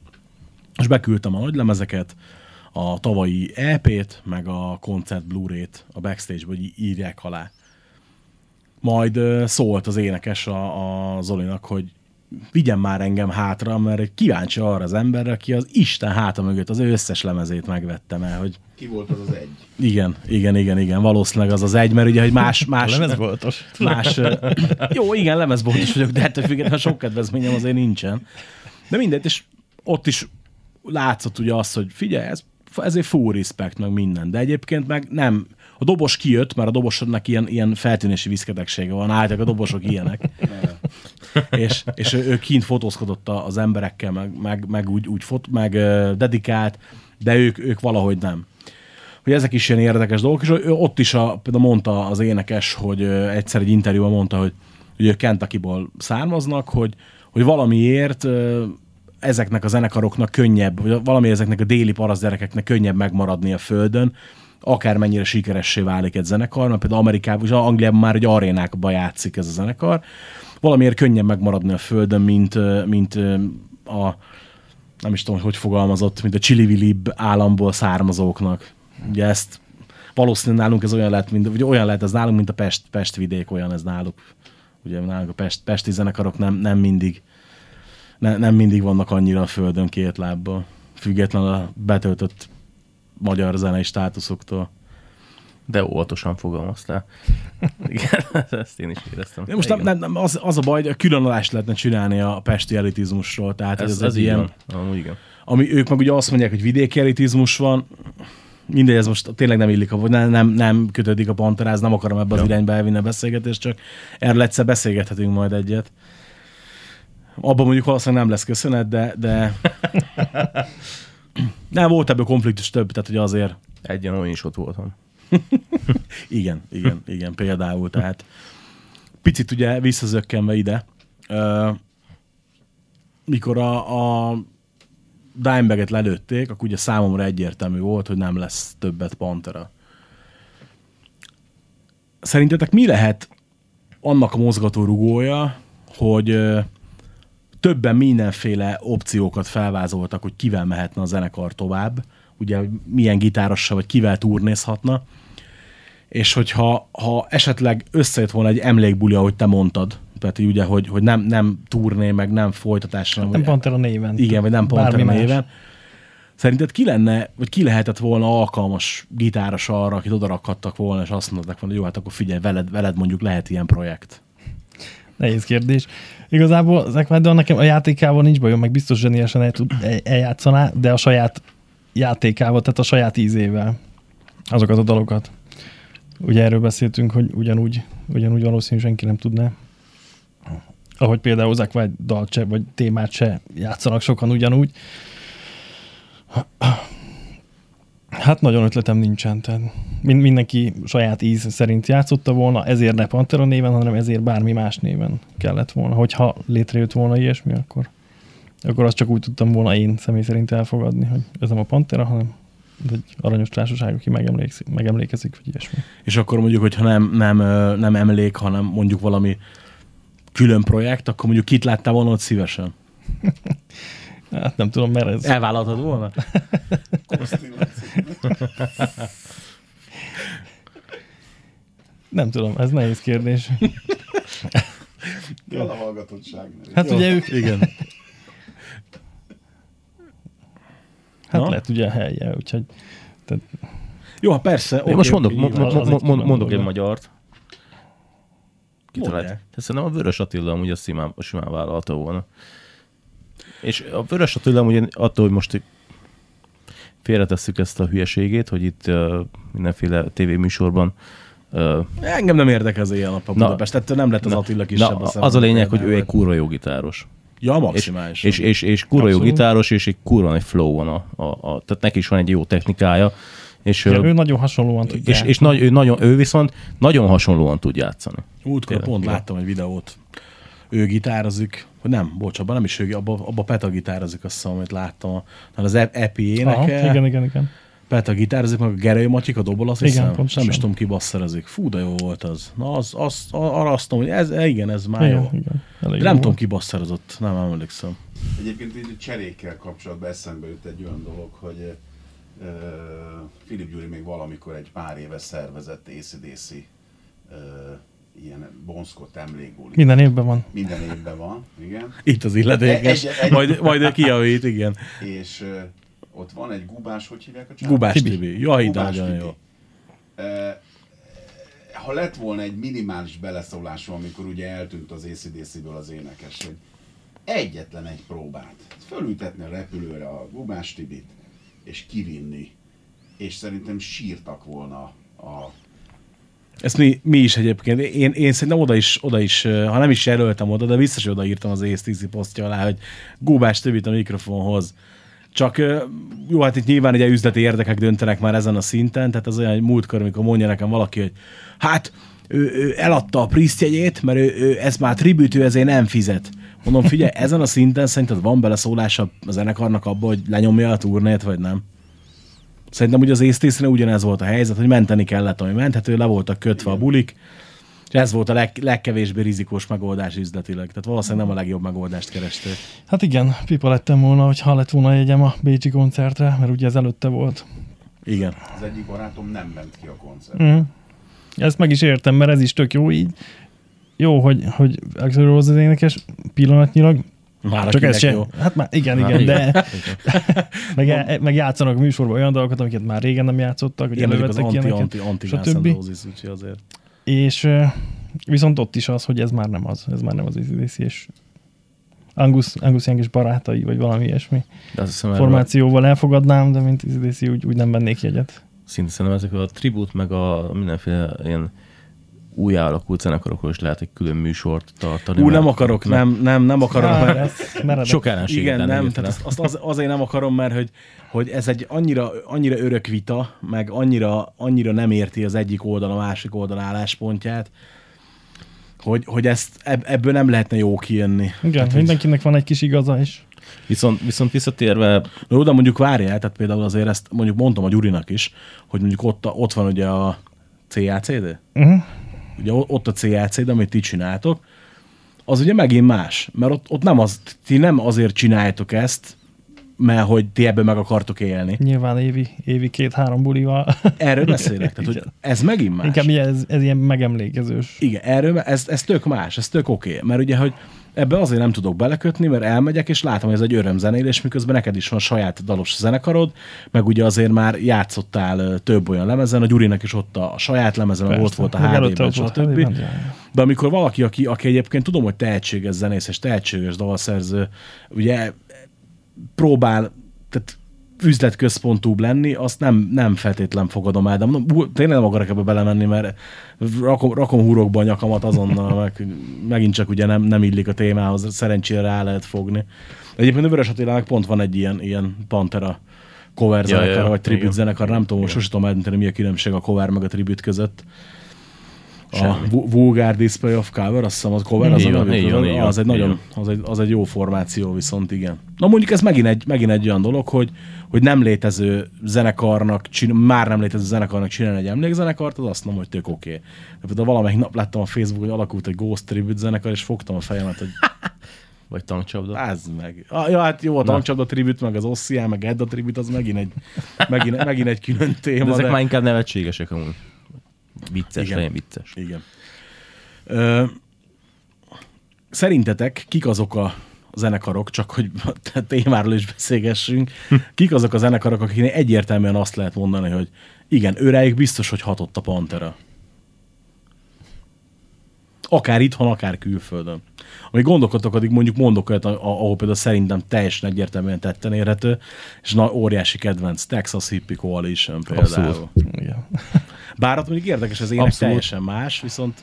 És beküldtem a nagy lemezeket, a tavalyi EP-t, meg a koncert Blu-ray-t a backstage-be, hogy í- írják alá. Majd szólt az énekes a, a Zolinak, hogy vigyen már engem hátra, mert egy kíváncsi arra az emberre, aki az Isten háta mögött az ő összes lemezét megvettem el, hogy
Ki volt az az egy?
igen, igen, igen, igen, valószínűleg az az egy, mert ugye, hogy más, más,
Lemezboltos.
más, jó, igen, lemezboltos vagyok, de ettől függetlenül sok kedvezményem azért nincsen. De mindegy, és ott is látszott ugye az, hogy figyelj, ez, ezért full respect, meg minden, de egyébként meg nem, a dobos kijött, mert a dobosodnak ilyen, ilyen feltűnési viszkedegsége van, álltak a dobosok ilyenek. és, és ő, ő kint fotózkodott az emberekkel, meg, meg, meg úgy, úgy fot, meg dedikált, de ők, ők valahogy nem. Hogy ezek is ilyen érdekes dolgok, és ő ott is a, például mondta az énekes, hogy egyszer egy interjúban mondta, hogy, hogy ők Kentuckyból származnak, hogy, hogy valamiért ezeknek a zenekaroknak könnyebb, vagy valami ezeknek a déli parasz gyerekeknek könnyebb megmaradni a földön, akármennyire sikeressé válik egy zenekar, mert például Amerikában, és Angliában már egy arénákba játszik ez a zenekar, valamiért könnyebb megmaradni a földön, mint, mint a nem is tudom, hogy fogalmazott, mint a Chili államból származóknak. Ugye ezt valószínűleg nálunk ez olyan lehet, mint, ugye olyan lehet ez nálunk, mint a Pest, Pest vidék, olyan ez náluk. Ugye nálunk a Pest, Pesti zenekarok nem, nem mindig ne, nem mindig vannak annyira a földön két lábbal, függetlenül a betöltött magyar zenei státuszoktól.
De óvatosan fogalmaztál. Igen, ezt én is éreztem.
De most nem, nem, nem, az, az a baj, hogy a különadást lehetne csinálni a pesti elitizmusról. Tehát ez,
ez,
ez, ilyen,
van. Amúgy igen.
ami ők meg ugye azt mondják, hogy vidéki elitizmus van, mindegy, ez most tényleg nem illik, vagy nem, nem, nem kötődik a panteráz, nem akarom ebbe az
Ja.
irányba elvinni a beszélgetést, csak erről egyszer beszélgethetünk majd egyet. Abban mondjuk valószínűleg nem lesz köszönet, de, de... nem, volt ebből konfliktus több, tehát hogy azért
Egyen olyan is ott voltam.
igen, igen, igen, például, tehát picit ugye visszazökkenve ide, mikor a, a Dimebag-et lelőtték, akkor ugye számomra egyértelmű volt, hogy nem lesz többet Pantera. Szerintetek mi lehet annak a mozgató rugója, hogy ö, többen mindenféle opciókat felvázoltak, hogy kivel mehetne a zenekar tovább, ugye, milyen gitárossal, vagy kivel turnézhatna, és hogyha ha esetleg összejött volna egy emlékbuli, ahogy te mondtad, Peti, ugye, hogy, hogy nem, nem turné, meg nem folytatás, hanem
Nem Pantera néven.
igen, vagy nem Pantera néven. Szerinted ki lenne, vagy ki lehetett volna alkalmas gitáros arra, akit odarakhattak volna, és azt mondták volna, hogy jó, hát akkor figyelj, veled, veled mondjuk lehet ilyen projekt.
Nehéz kérdés. Igazából Zack Wydon nekem a játékával nincs bajom, meg biztos zseniálisan el tud, el- eljátszaná, de a saját játékával, tehát a saját ízével azokat a dalokat. Ugye erről beszéltünk, hogy ugyanúgy, ugyanúgy valószínűleg senki nem tudná. Ahogy például Zack White dalt se, vagy témát se játszanak sokan ugyanúgy. Hát nagyon ötletem nincsen. Tehát min- mindenki saját íz szerint játszotta volna, ezért ne Pantera néven, hanem ezért bármi más néven kellett volna. Hogyha létrejött volna ilyesmi, akkor, akkor azt csak úgy tudtam volna én személy szerint elfogadni, hogy ez nem a Pantera, hanem ez egy aranyos társaság, aki megemlékszik, megemlékezik, vagy ilyesmi.
És akkor mondjuk, hogyha nem, nem, nem emlék, hanem mondjuk valami külön projekt, akkor mondjuk kit láttál volna ott szívesen?
Hát nem tudom, mert ez...
Elvállaltad volna?
Nem tudom, ez nehéz kérdés.
Jön a hallgatottság.
Hát ugye ők,
Igen.
Hát
Na?
lehet ugye a helye, úgyhogy tehát
Jó, hát persze.
Én
oké,
most mondok, mo- mo- mo- mo- mondok egy magyart. Kitalált. Tehát szerintem a Vörös Attila amúgy azt simán, simán vállalta volna. És a Vörös Attila ugye attól, hogy most félretesszük ezt a hülyeségét, hogy itt uh, mindenféle tévéműsorban uh,
Engem nem érdekel az ilyen nap a
Na.
Budapest, tehát nem lett az Attila kisebb.
na,
aztán
az a lényeg, hogy ő egy kurva jó gitáros.
Ja,
És,
maximális.
és, és, és kurva jó gitáros, és egy kurva nagy flow van. A, a, a, tehát neki is van egy jó technikája. És,
ja,
ö,
ő nagyon hasonlóan tudja.
és, és nagy, ő, nagyon, ő viszont nagyon hasonlóan tud játszani.
Múltkor
Tényleg,
pont
igen.
láttam egy videót, ő gitározik, vagy nem, bocs, abban nem is ő, abban abba Peta gitározik, azt hiszem, amit láttam. Hát az Epi
Aha,
énekel,
igen, igen, igen.
Peta gitározik, meg a Gerő Matyik a dobol, azt
Igen,
hiszem,
pontosan.
nem is tudom, ki basszerezik. Fú, de jó volt az. Na, az, az, arra azt mondom, hogy ez, igen, ez már
Igen,
jó.
igen.
De nem
jó
tudom,
volt.
ki basszerozott, nem emlékszem.
Egyébként így a cserékkel kapcsolatban eszembe jut egy olyan dolog, hogy uh, Filip Gyuri még valamikor egy pár éve szervezett ACDC uh, ilyen bonszkott emlékbúli.
Minden évben van.
Minden évben van, igen.
Itt az illetékes,
Egy- egy-
majd, majd ő kijavít, igen.
És uh, ott van egy gubás, hogy hívják a csávot?
Gubás
Tibi.
Tibi. Jaj,
Gubás
nagyon
Tibi.
jó.
Ha lett volna egy minimális beleszólásom, amikor ugye eltűnt az ACDC-ből az énekes, hogy egyetlen egy próbát, fölültetni a repülőre a Gubás Tibit, és kivinni, és szerintem sírtak volna a
Ezt mi, mi is egyébként. Én, én szerintem oda is, oda is, ha nem is jelöltem oda, de biztos, hogy odaírtam az ASTC posztja alá, hogy Gubás többit a mikrofonhoz. Csak jó, hát itt nyilván ugye üzleti érdekek döntenek már ezen a szinten, tehát az olyan, hogy múltkor, amikor mondja nekem valaki, hogy hát ő, ő eladta a Priest jegyét, mert ő, ő, ez már tribütő, ezért nem fizet. Mondom, figyelj, ezen a szinten szerinted van beleszólása a zenekarnak abba, hogy lenyomja a turnét, vagy nem? Szerintem ugye az észtészre ugyanez volt a helyzet, hogy menteni kellett, ami menthető, le voltak kötve a bulik, és ez volt a leg, legkevésbé rizikós megoldás üzletileg. Tehát valószínűleg nem a legjobb megoldást keresték.
Hát igen, pipa lettem volna, hogy ha lett volna jegyem a Bécsi koncertre, mert ugye ez előtte volt.
Igen.
az egyik barátom nem ment ki a koncert.
Mm. Ezt meg is értem, mert ez is tök jó így. Jó, hogy, hogy Axel Rose az énekes pillanatnyilag,
Már
csak ez sem.
jó.
Hát már igen, igen,
igen.
de meg, meg játszanak a műsorban olyan dolgokat, amiket már régen nem játszottak, hogy
Igen, mondjuk az anti,
ilyeneket,
anti, anti
stb.
Úgyhogy azért.
És viszont ott is az, hogy ez már nem az, ez már nem az ACDC, és Angus, Angus Young és barátai, vagy valami ilyesmi
De azt hiszem,
formációval elfogadnám, de mint ACDC úgy, úgy nem vennék jegyet.
szinte szerintem ezek a tribut, meg a mindenféle ilyen új alakult zenekarokról is lehet egy külön műsort tartani.
Ú,
mert-
nem akarok, nem, nem, nem akarom,
Á,
mert
ez meredek.
Sok ellenség
igen, nem, tehát azt, azt az, azért nem akarom, mert hogy, hogy ez egy annyira, annyira örök vita, meg annyira, annyira nem érti az egyik oldal a másik oldal álláspontját, hogy, hogy ezt, ebb, ebből nem lehetne jó kijönni.
Igen, mindenkinek van egy kis igaza is.
Viszont, viszont visszatérve,
De oda mondjuk várjál, tehát például azért ezt mondjuk mondtam a Gyurinak is, hogy mondjuk ott, ott van ugye a CACD?
Uh-huh.
Ugye ott a CACD, amit ti csináltok, az ugye megint más, mert ott, ott nem az, ti nem azért csináljátok ezt, mert hogy ti ebből meg akartok élni.
Nyilván évi, évi két-három bulival.
Erről beszélek, tehát hogy ez megint más.
Inkább ez, ez ilyen megemlékezős.
Igen, erről, ez, ez tök más, ez tök oké. Okay. Mert ugye, hogy ebbe azért nem tudok belekötni, mert elmegyek, és látom, hogy ez egy örömzenélés, miközben neked is van saját dalos zenekarod, meg ugye azért már játszottál több olyan lemezen, a Gyurinak is ott a saját lemezen, meg ott volt a HD-ben, stb.
Jaj.
De amikor valaki, aki, aki egyébként tudom, hogy tehetséges zenész és tehetséges dalszerző, ugye próbál, tehát üzletközpontúbb lenni, azt nem, nem feltétlen fogadom el, de mondom, tényleg nem akarok ebbe belemenni, mert rakom, rakom hurokba a nyakamat azonnal, meg megint csak ugye nem, nem illik a témához, szerencsére rá lehet fogni. Egyébként a Vörös Attilának pont van egy ilyen, ilyen Pantera cover
Ja,
zenekar,
ja.
vagy tribute
Igen.
zenekar, nem tudom, sosem tudom eldönteni, mi a különbség a cover meg a tribute között. A Vu- Vulgar Display of Cover, azt hiszem az cover, az,
van, így van, van,
az, egy nagyon, az, egy, az egy jó formáció viszont, igen. Na mondjuk ez megint egy, megint egy olyan dolog, hogy, hogy nem létező zenekarnak, csin, már nem létező zenekarnak csinálni egy emlékzenekart, az azt mondom, hogy tök oké. Okay. De például valamelyik nap láttam a Facebookon, hogy alakult egy Ghost Tribute zenekar, és fogtam a fejemet, hogy
vagy tankcsapda.
ez meg. Ah, ja, hát jó, a tankcsapda tribute, meg az Ossian, meg Edda tribute, az megint egy, megint, megint egy külön téma.
de ezek
de-
már inkább nevetségesek amúgy. Vicces,
Igen.
legyen vicces.
Igen. Ö, szerintetek kik azok a zenekarok, csak hogy témáról is beszélgessünk, kik azok a zenekarok, akiknél egyértelműen azt lehet mondani, hogy igen, őrájuk biztos, hogy hatott a Pantera. Akár itthon, akár külföldön. Amíg gondolkodtok, addig mondjuk mondok olyat, ahol például szerintem teljesen egyértelműen tetten érhető, és na, óriási kedvenc, Texas Hippie Coalition például.
Abszolút.
Igen.
Bár ott mondjuk érdekes, az ének
Abszolút.
teljesen más, viszont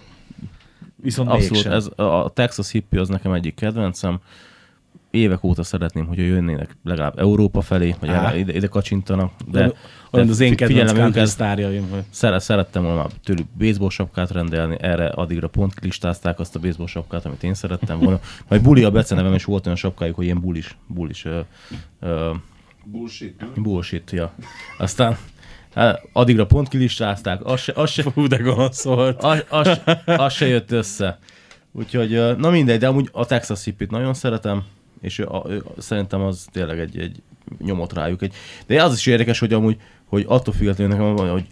viszont
Abszolút,
mégsem.
ez, a Texas Hippie az nekem egyik kedvencem. Évek óta szeretném, hogy jönnének legalább Európa felé, vagy
Á.
erre, ide, ide kacsintanak. De,
Olyan, olyan az én kedvenc country sztárjaim. hogy-
szeret, szerettem volna már tőlük baseball sapkát rendelni, erre addigra pont listázták azt a baseball sapkát, amit én szerettem volna. Majd Buli a becenevem, és volt olyan sapkájuk, hogy ilyen bulis, bulis ö, ö,
Bullshit.
bullshit, ja. Aztán hát, addigra pont kilistázták, az se, az se,
Fú, de gonosz volt.
az, az, az se jött össze. Úgyhogy, na mindegy, de amúgy a Texas Hippit nagyon szeretem, és ő, ő, szerintem az tényleg egy, egy nyomot rájuk. Egy, de az is érdekes, hogy amúgy, hogy attól függetlenül nekem van, hogy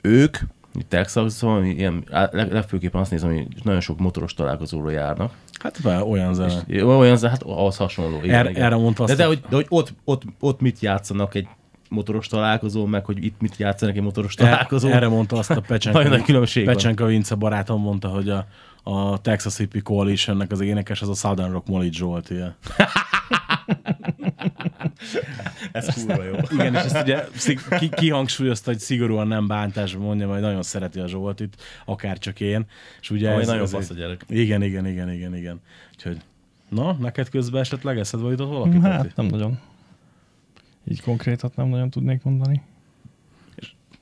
ők, itt Texason, ilyen, legfőképpen azt nézem, hogy nagyon sok motoros találkozóra járnak.
Hát be, olyan zene.
És olyan, hát ahhoz hasonló. Igen,
Erre-
igen.
erre mondta
de, de, hogy, de hogy ott, ott, ott mit játszanak egy motoros találkozó, meg hogy itt mit játszanak egy motoros
Er-
találkozó.
Erre mondta azt a
Nagyon
Pecsenka,
nagy különbség van.
Pecsenka Vince barátom mondta, hogy a, a Texas Hippie Coalitionnek az énekes, az a Southern Rock Molly Zsolt, ilyen.
Ez kurva jó.
Igen, és ezt ugye ki, kihangsúlyozta, hogy szigorúan nem bántásban mondja, mert nagyon szereti a Zsoltit, akár csak én. És ugye
Amely
ez,
nagyon
azért-
fasz a gyerek.
Igen, igen, igen, igen, igen. Úgyhogy, na, neked közben esetleg eszedbe jutott valaki?
Hát nem nagyon. Így konkrétat nem nagyon tudnék mondani.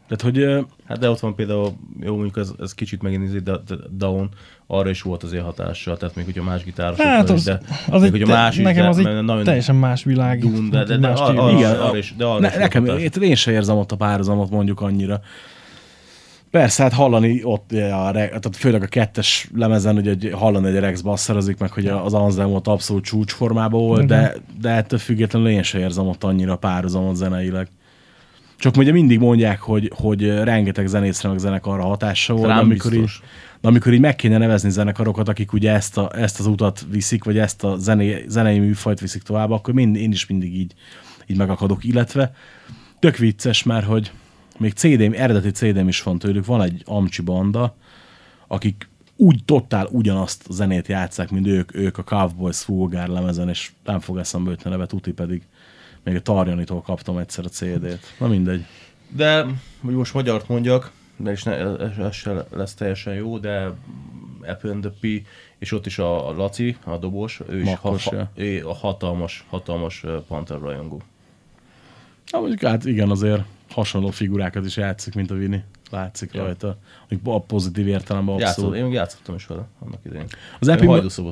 Tehát, hogy
Hát de ott van például, jó mondjuk ez, ez kicsit megint izé, de, de Down arra is volt azért hatással, tehát még hogyha más gitárosok,
Hát az,
de
az
még
egy,
hogyha más
te,
is,
nekem
de,
az egy
nagyon
teljesen más világ.
dún, de, de, de,
más
de,
stílus.
arra,
Igen,
arra, is, de arra
ne,
is
nekem, én, én sem érzem ott a párhuzamot mondjuk annyira. Persze, hát hallani ott, a, tehát főleg a kettes lemezen, hogy hallani, hogy Rex basszerozik, meg hogy az Anselm ott abszolút csúcsformában volt, de, de ettől függetlenül én sem érzem ott annyira párhuzamot zeneileg. Csak ugye mindig mondják, hogy, hogy rengeteg zenészre meg zenekarra hatása volt, amikor így,
biztos.
de amikor így meg kéne nevezni zenekarokat, akik ugye ezt, a, ezt az utat viszik, vagy ezt a zené, zenei műfajt viszik tovább, akkor mind, én is mindig így, így megakadok, illetve tök vicces, mert hogy még CD-m, eredeti CD-m is van tőlük, van egy Amcsi banda, akik úgy totál ugyanazt a zenét játszák, mint ők, ők a Cowboys Fulgár lemezen, és nem fog eszembe jutni a neve, tuti pedig még a Tarjanitól kaptam egyszer a CD-t. Na mindegy.
De, hogy most magyart mondjak, de is ne, ez, ez se lesz teljesen jó, de Apple and the P, és ott is a Laci, a dobos, ő is ha,
Makkos,
ha,
ja.
ő a hatalmas, hatalmas Panther rajongó.
Na, mondjuk hát igen, azért hasonló figurákat is játszik, mint a Vini. Látszik
Ja.
rajta. A pozitív értelemben abszolút.
Játszottam, én játszottam is vele annak idején.
Az Epi,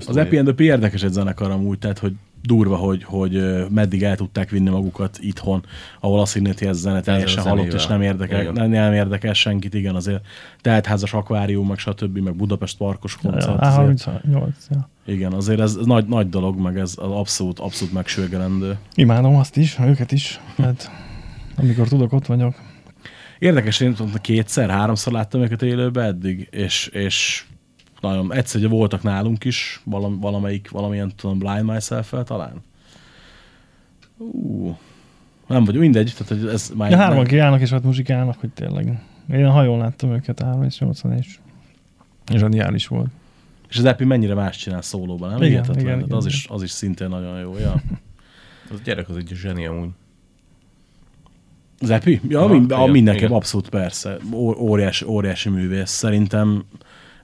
az Epi and the érdekes egy zenekar amúgy, tehát hogy durva, hogy, hogy meddig el tudták vinni magukat itthon, ahol a Signetti ez zene teljesen halott, és nem érdekel, nem, nem érdekel senkit, igen, azért teltházas akvárium, meg stb., meg Budapest parkos koncert. azért,
A38, ja.
igen, azért ez, ez nagy, nagy dolog, meg ez az abszolút, abszolút megsőgelendő.
Imádom azt is, őket is. Hát, amikor tudok, ott vagyok.
Érdekes, én tudom, kétszer, háromszor láttam őket élőben eddig, és, és nagyon egyszer ugye voltak nálunk is, valam, valamelyik, valamilyen tudom, Blind myself talán. Ú, nem vagy mindegy, tehát hogy ez már...
Ja, hárman kiállnak és ott muzsikálnak, hogy tényleg. Én a hajón láttam őket 3 és 80 és zseniális volt.
És az Epi mennyire más csinál szólóban, nem?
Igen, igen, igen,
az,
igen.
is, az is szintén nagyon jó. Ja.
Az gyerek az egy zseni amúgy.
Az Epi? Ja,
Aha,
mind, a, mindenképp
igen.
abszolút persze. Ó, óriási, óriási művész. Szerintem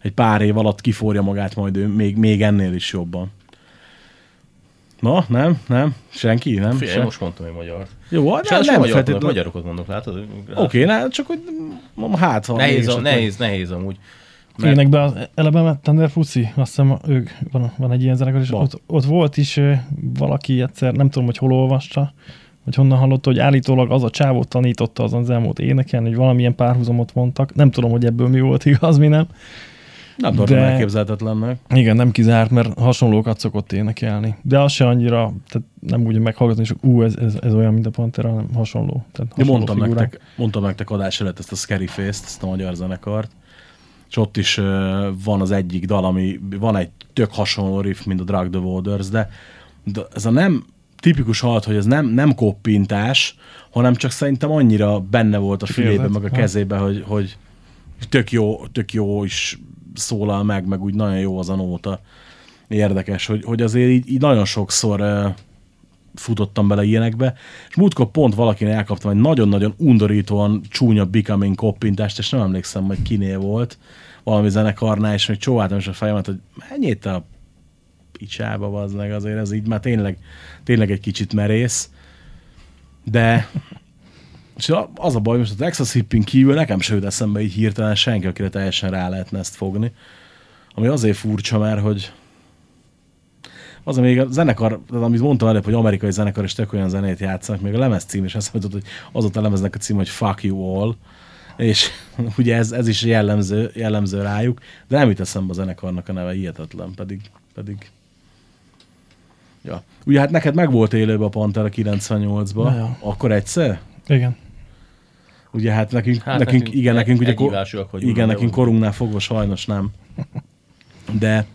egy pár év alatt kiforja magát majd ő még, még ennél is jobban. Na, nem, nem, senki, nem?
Figyelj,
Se-
most mondtam egy magyart.
Jó, hát nem,
nem, magyar,
feltétlenül.
magyarokat mondok, látod?
Oké, okay, csak hogy hát, ha
Nehéz, a, nehéz, nehéz amúgy. Mert-
Énekben az eleve Thunder Pussy, azt hiszem ők, van, van egy ilyen zenekar, és ott, ott, volt is valaki egyszer, nem tudom, hogy hol olvasta, vagy honnan hallotta, hogy állítólag az a csávót tanította azon az elmúlt énekelni, hogy valamilyen párhuzamot mondtak. Nem tudom, hogy ebből mi volt igaz, mi nem.
Nem tartom
de-
elképzelhetetlennek.
Igen, nem kizárt, mert hasonlókat szokott énekelni. De az se annyira, tehát nem úgy meghallgatni, és ú, ez, ez, ez olyan, mint a Pantera, hanem hasonló. Tehát hasonló
mondtam
figurák.
nektek, mondtam nektek adás előtt ezt a Scary Face-t, ezt a magyar zenekart, és ott is uh, van az egyik dal, ami van egy tök hasonló riff, mint a Drug the Waters, de, de ez a nem tipikus halt, hogy ez nem, nem koppintás, hanem csak szerintem annyira benne volt a fülében,
érzed?
meg a kezébe, hogy, hogy tök jó, tök jó is szólal meg, meg úgy nagyon jó az a nóta. Érdekes, hogy, hogy azért így, így nagyon sokszor uh, futottam bele ilyenekbe, és múltkor pont valakinek elkaptam egy nagyon-nagyon undorítóan csúnya Becoming koppintást, és nem emlékszem, hogy kinél volt, valami zenekarnál, és még csóváltam is a fejemet, hogy menjél te a picsába, az meg azért ez így már tényleg, tényleg egy kicsit merész, de és az a baj, most az Texas Hippin kívül nekem se jut eszembe így hirtelen senki, akire teljesen rá lehetne ezt fogni. Ami azért furcsa, mert hogy az, még a zenekar, tehát amit mondtam előbb, hogy amerikai zenekar és tök olyan zenét játszanak, még a lemez cím is eszembe jutott, hogy az ott a lemeznek a cím, hogy Fuck You All, és ugye ez, ez is jellemző, jellemző rájuk, de nem jut eszembe a zenekarnak a neve, hihetetlen, pedig, pedig Ja. Ugye hát neked meg volt élőben a Pantera 98-ban,
Ja, ja.
akkor egyszer?
Igen.
Ugye hát nekünk, hát nekünk,
nekünk
igen, nekünk ugye ko-
egyhívásúak vagyunk,
igen, nekünk korunknál fogva sajnos nem. De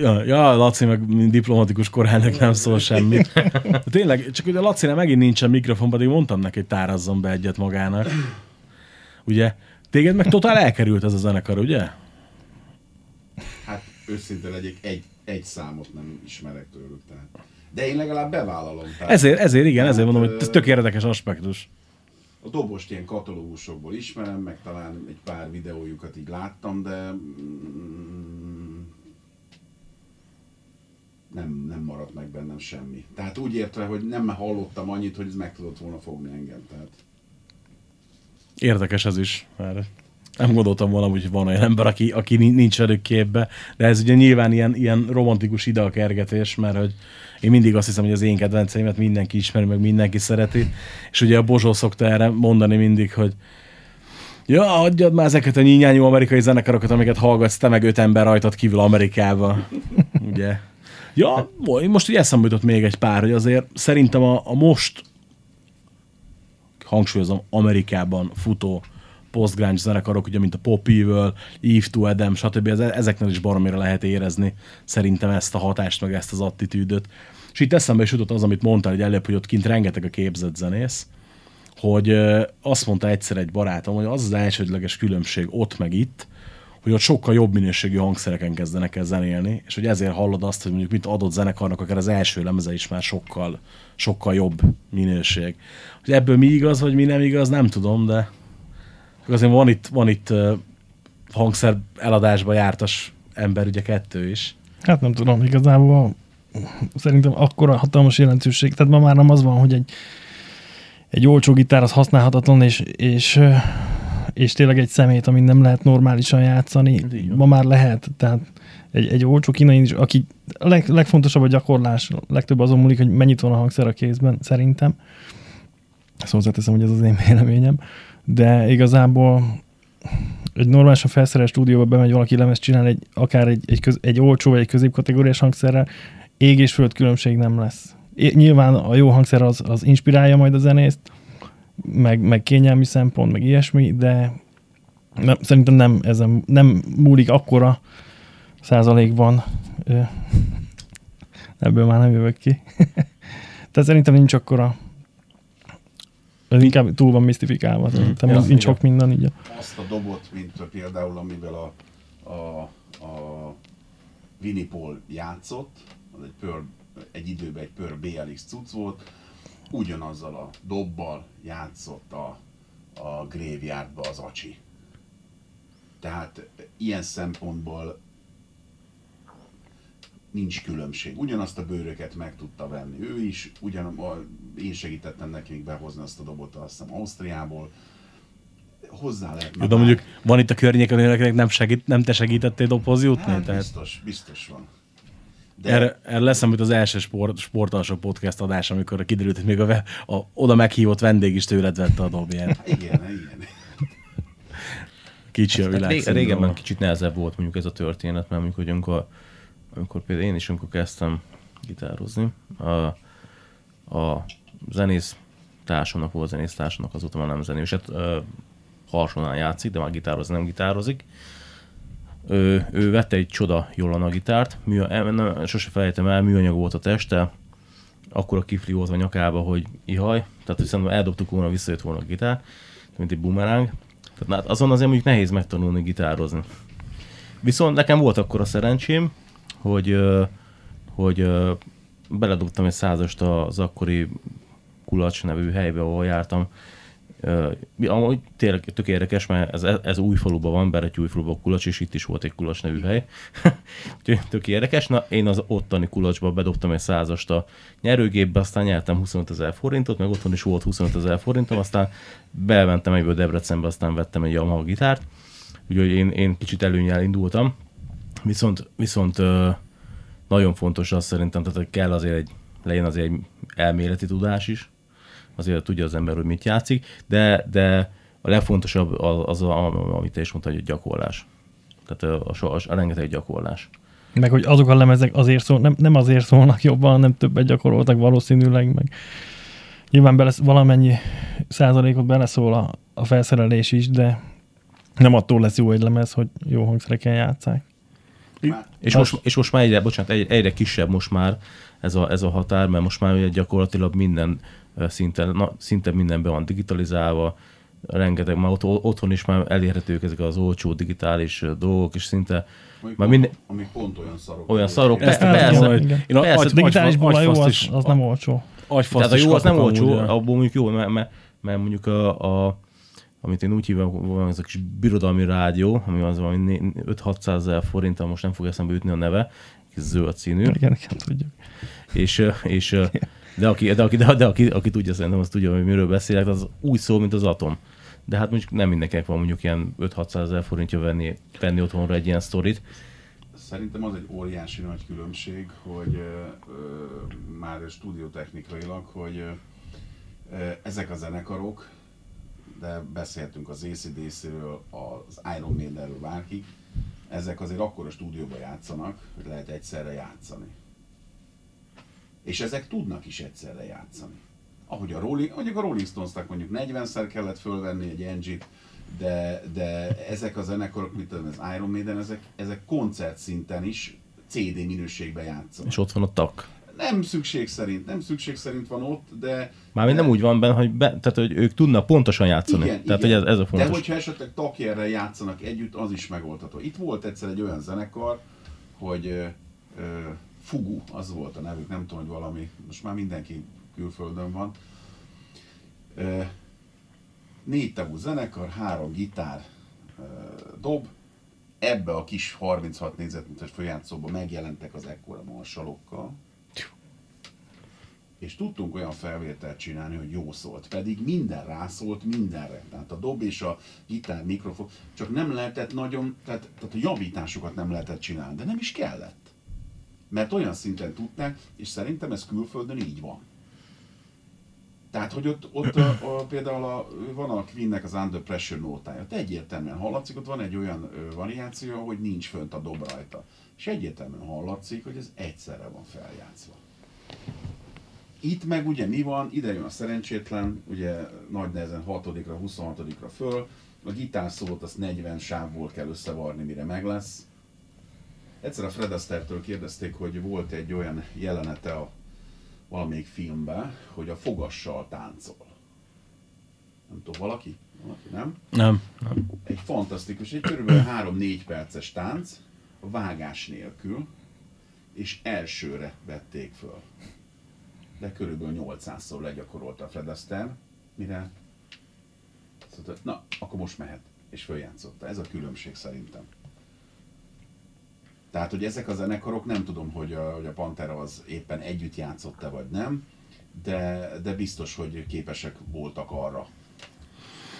Ja, ja, Laci meg diplomatikus koránynak nem szól semmit. De tényleg, csak ugye a Laci megint nincsen mikrofon, pedig mondtam neki, hogy tárazzon be egyet magának. Ugye? Téged meg totál elkerült ez a zenekar, ugye?
Hát őszinte legyek, egy, egy számot nem ismerek tőlük. Tehát. De én legalább bevállalom. Tehát
Ezért, ezért igen, ezért mondom, hogy ez tök érdekes aspektus.
A dobost ilyen katalógusokból ismerem, meg talán egy pár videójukat így láttam, de mm, nem, nem maradt meg bennem semmi. Tehát úgy értve, hogy nem hallottam annyit, hogy ez meg tudott volna fogni engem. Tehát
Érdekes ez is, mert nem gondoltam volna, hogy van olyan ember, aki, aki ni- nincs velük képbe, de ez ugye nyilván ilyen, ilyen romantikus ideakergetés, mert hogy én mindig azt hiszem, hogy az én kedvenceimet mindenki ismeri, meg mindenki szereti, és ugye a Bozsó szokta erre mondani mindig, hogy Ja, adjad már ezeket a nyínyányú amerikai zenekarokat, amiket hallgatsz, te meg öt ember rajtad kívül Amerikába. Ugye? Ja, mo- most így eszembe jutott még egy pár, hogy azért szerintem a, a most hangsúlyozom, Amerikában futó post-grunge zenekarok, ugye, mint a Pop Evil, Eve to Adam, stb. Ez, ezeknél is baromira lehet érezni szerintem ezt a hatást, meg ezt az attitűdöt. És itt eszembe is jutott az, amit mondtál, hogy előbb, hogy ott kint rengeteg a képzett zenész, hogy azt mondta egyszer egy barátom, hogy az az elsődleges különbség ott meg itt, hogy ott sokkal jobb minőségű hangszereken kezdenek el zenélni, és hogy ezért hallod azt, hogy mondjuk mit adott zenekarnak, akár az első lemeze is már sokkal, sokkal jobb minőség. Hogy ebből mi igaz, vagy mi nem igaz, nem tudom, de azért van itt, van itt uh, hangszer eladásba jártas ember, ugye kettő is.
Hát nem tudom, igazából szerintem akkora hatalmas jelentőség. Tehát ma már nem az van, hogy egy, egy olcsó gitár az használhatatlan, és, és, és tényleg egy szemét, amit nem lehet normálisan játszani. Ma már lehet. Tehát egy, egy olcsó kínai, aki a leg, legfontosabb a gyakorlás, legtöbb azon múlik, hogy mennyit van a hangszer a kézben, szerintem. Ezt hozzáteszem, hogy ez az én véleményem. De igazából egy normálisan felszerelt stúdióba bemegy valaki lemezt csinál, egy, akár egy, egy, köz, egy olcsó vagy egy középkategóriás hangszerrel, ég és föld különbség nem lesz. É, nyilván a jó hangszer az, az inspirálja majd a zenészt, meg, meg kényelmi szempont, meg ilyesmi, de nem, szerintem nem, ezen, nem múlik akkora százalékban. Ebből már nem jövök ki. Tehát szerintem nincs akkora ez inkább túl van misztifikálva. Szerintem
Ja,
nincs
igen.
sok minden így.
azt a dobot, mint például amivel a, a, a Winnie Paul játszott, az egy, pör, egy időben egy pör BLX cucc volt, ugyanazzal a dobbal játszott a, a Graveyardba az Acsi. Tehát ilyen szempontból nincs különbség. Ugyanazt a bőröket meg tudta venni ő is, ugyan, a, én segítettem neki még behozni azt a dobot, azt hiszem Ausztriából. Hozzá lehet
Jó, de mondjuk van itt a környéken, akinek nem, segít, nem te segítettél dobhoz jutni,
Hát,
tehát
biztos, biztos van. De
erre, erre lesz, amit az első sport, sportalsó podcast adás, amikor kiderült, hogy még a, ve- a, oda meghívott vendég is tőled vette a dobját.
igen, igen.
Kicsi a
Hát
világ.
ré-
szindróma.
régebben kicsit nehezebb volt mondjuk ez a történet, mert mondjuk, hogy amikor, amikor például én is, amikor kezdtem gitározni, a, a zenész társamnak volt zenész társamnak, azóta már nem zenész, és hát harsonán játszik, de már gitározni nem gitározik. Ő, ő vette egy csoda Jolana gitárt, mű, nem, sose felejtem el, műanyag volt a teste, akkor a kifli volt a nyakába, hogy ihaj, tehát hogy szerintem eldobtuk volna, visszajött volna a gitár, mint egy bumeráng. Tehát hát azon azért mondjuk nehéz megtanulni gitározni. Viszont nekem volt akkor a szerencsém, hogy, hogy beledobtam egy százast az akkori Kulacs nevű helybe, ahol jártam. Ö, Amúgy tényleg tök érdekes, mert ez, ez új faluban van, Beretyúj faluban Kulacs, és itt is volt egy Kulacs nevű hely. Úgyhogy tök érdekes. Na, én az ottani Kulacsba bedobtam egy százast a nyerőgépbe, aztán nyertem 25 ezer forintot, meg otthon is volt 25 ezer forintom, aztán bementem egyből Debrecenbe, aztán vettem egy Yamaha gitárt. Úgyhogy én, én kicsit előnyel indultam. Viszont, viszont nagyon fontos az szerintem, tehát kell azért egy, legyen azért egy elméleti tudás is, azért tudja az ember, hogy mit játszik, de, de a legfontosabb az, az a, amit te is mondtad, hogy a gyakorlás. Tehát a, a, a, a rengeteg gyakorlás.
Meg hogy azok a lemezek azért szól, nem, nem azért szólnak jobban, hanem többet gyakoroltak valószínűleg, meg nyilván bele, valamennyi százalékot beleszól a, a felszerelés is, de nem attól lesz jó egy lemez, hogy jó hangszereken játszák.
És most, és most már egyre, bocsánat, egyre, egyre kisebb most már ez a, ez a határ, mert most már gyakorlatilag minden szinte, na, szinte minden be van digitalizálva, rengeteg, már ott, otthon is már elérhetők ezek az olcsó digitális dolgok, és szinte
Amik,
már
pont,
minden,
amik pont olyan szarok.
olyan szarok, persze,
nem
persze,
igen.
Én a
Persze,
agy-
A digitálisból a
agyfaszt
jó, az, az nem olcsó.
agyfaszt
Tehát a jó az nem olcsó, abból mondjuk jó, mert, mert, mert mondjuk a, a amit én úgy hívom, van ez a kis birodalmi rádió, ami az valami 5-600 ezer forint, most nem fog eszembe jutni a neve, zöld színű.
Igen, igen, tudjuk.
és, és ö, de aki, de, aki, de, de aki, aki, tudja, szerintem az tudja, hogy miről beszélek, az úgy szól, mint az atom. De hát mondjuk nem mindenkinek van mondjuk ilyen 5-600 ezer forintja venni, venni otthonra egy ilyen sztorit.
Szerintem az egy óriási nagy különbség, hogy ö, ö, már stúdiótechnikailag, hogy ö, ezek a zenekarok, de beszéltünk az ACDC-ről, az Iron Maidenről, bárkik, ezek azért akkor a stúdióban játszanak, hogy lehet egyszerre játszani. És ezek tudnak is egyszerre játszani. Ahogy a Rolling, mondjuk a Rolling Stonesnak mondjuk 40-szer kellett fölvenni egy engine de, de ezek a zenekarok, mint tudom, az Iron Maiden, ezek, ezek koncert szinten is CD minőségben játszanak.
És ott van a tak.
Nem szükség szerint, nem szükség szerint van ott, de...
Mármint nem úgy van benne, hogy, be, tehát, hogy ők tudnak pontosan játszani.
Igen,
tehát,
igen.
hogy ez, ez a fontos.
De hogyha esetleg takjerrel játszanak együtt, az is megoldható. Itt volt egyszer egy olyan zenekar, hogy ö, ö, Fugu, az volt a nevük, nem tudom, hogy valami, most már mindenki külföldön van. Négy tagú zenekar, három gitár, dob, ebbe a kis 36 négyzetméteres főjátszóba megjelentek az ekkora marsalokkal, és tudtunk olyan felvételt csinálni, hogy jó szólt, pedig minden rászólt mindenre. Tehát a dob és a gitár, mikrofon, csak nem lehetett nagyon, tehát, tehát a javításokat nem lehetett csinálni, de nem is kellett. Mert olyan szinten tudták, és szerintem ez külföldön így van. Tehát, hogy ott, ott a, a, például a, van a Queennek az Under Pressure nótája, ott egyértelműen hallatszik, ott van egy olyan ö, variáció, hogy nincs fönt a dob rajta. És egyértelműen hallatszik, hogy ez egyszerre van feljátszva. Itt meg ugye mi van, ide jön a szerencsétlen, ugye nagy nehezen 6-ra, 26-ra föl, a gitárszólót azt 40 sávból kell összevarni, mire meg lesz. Egyszer a Fred Astaire-től kérdezték, hogy volt egy olyan jelenete a valamelyik filmben, hogy a fogassal táncol. Nem tudom, valaki? Valaki, nem?
Nem.
Egy fantasztikus, egy körülbelül 3-4 perces tánc, a vágás nélkül, és elsőre vették föl. De körülbelül 800-szor legyakorolta a Fred Astaire, mire szóval, na, akkor most mehet. És följátszotta. Ez a különbség szerintem. Tehát, hogy ezek a zenekarok, nem tudom, hogy a, hogy a Pantera az éppen együtt játszott-e vagy nem, de, de biztos, hogy képesek voltak arra.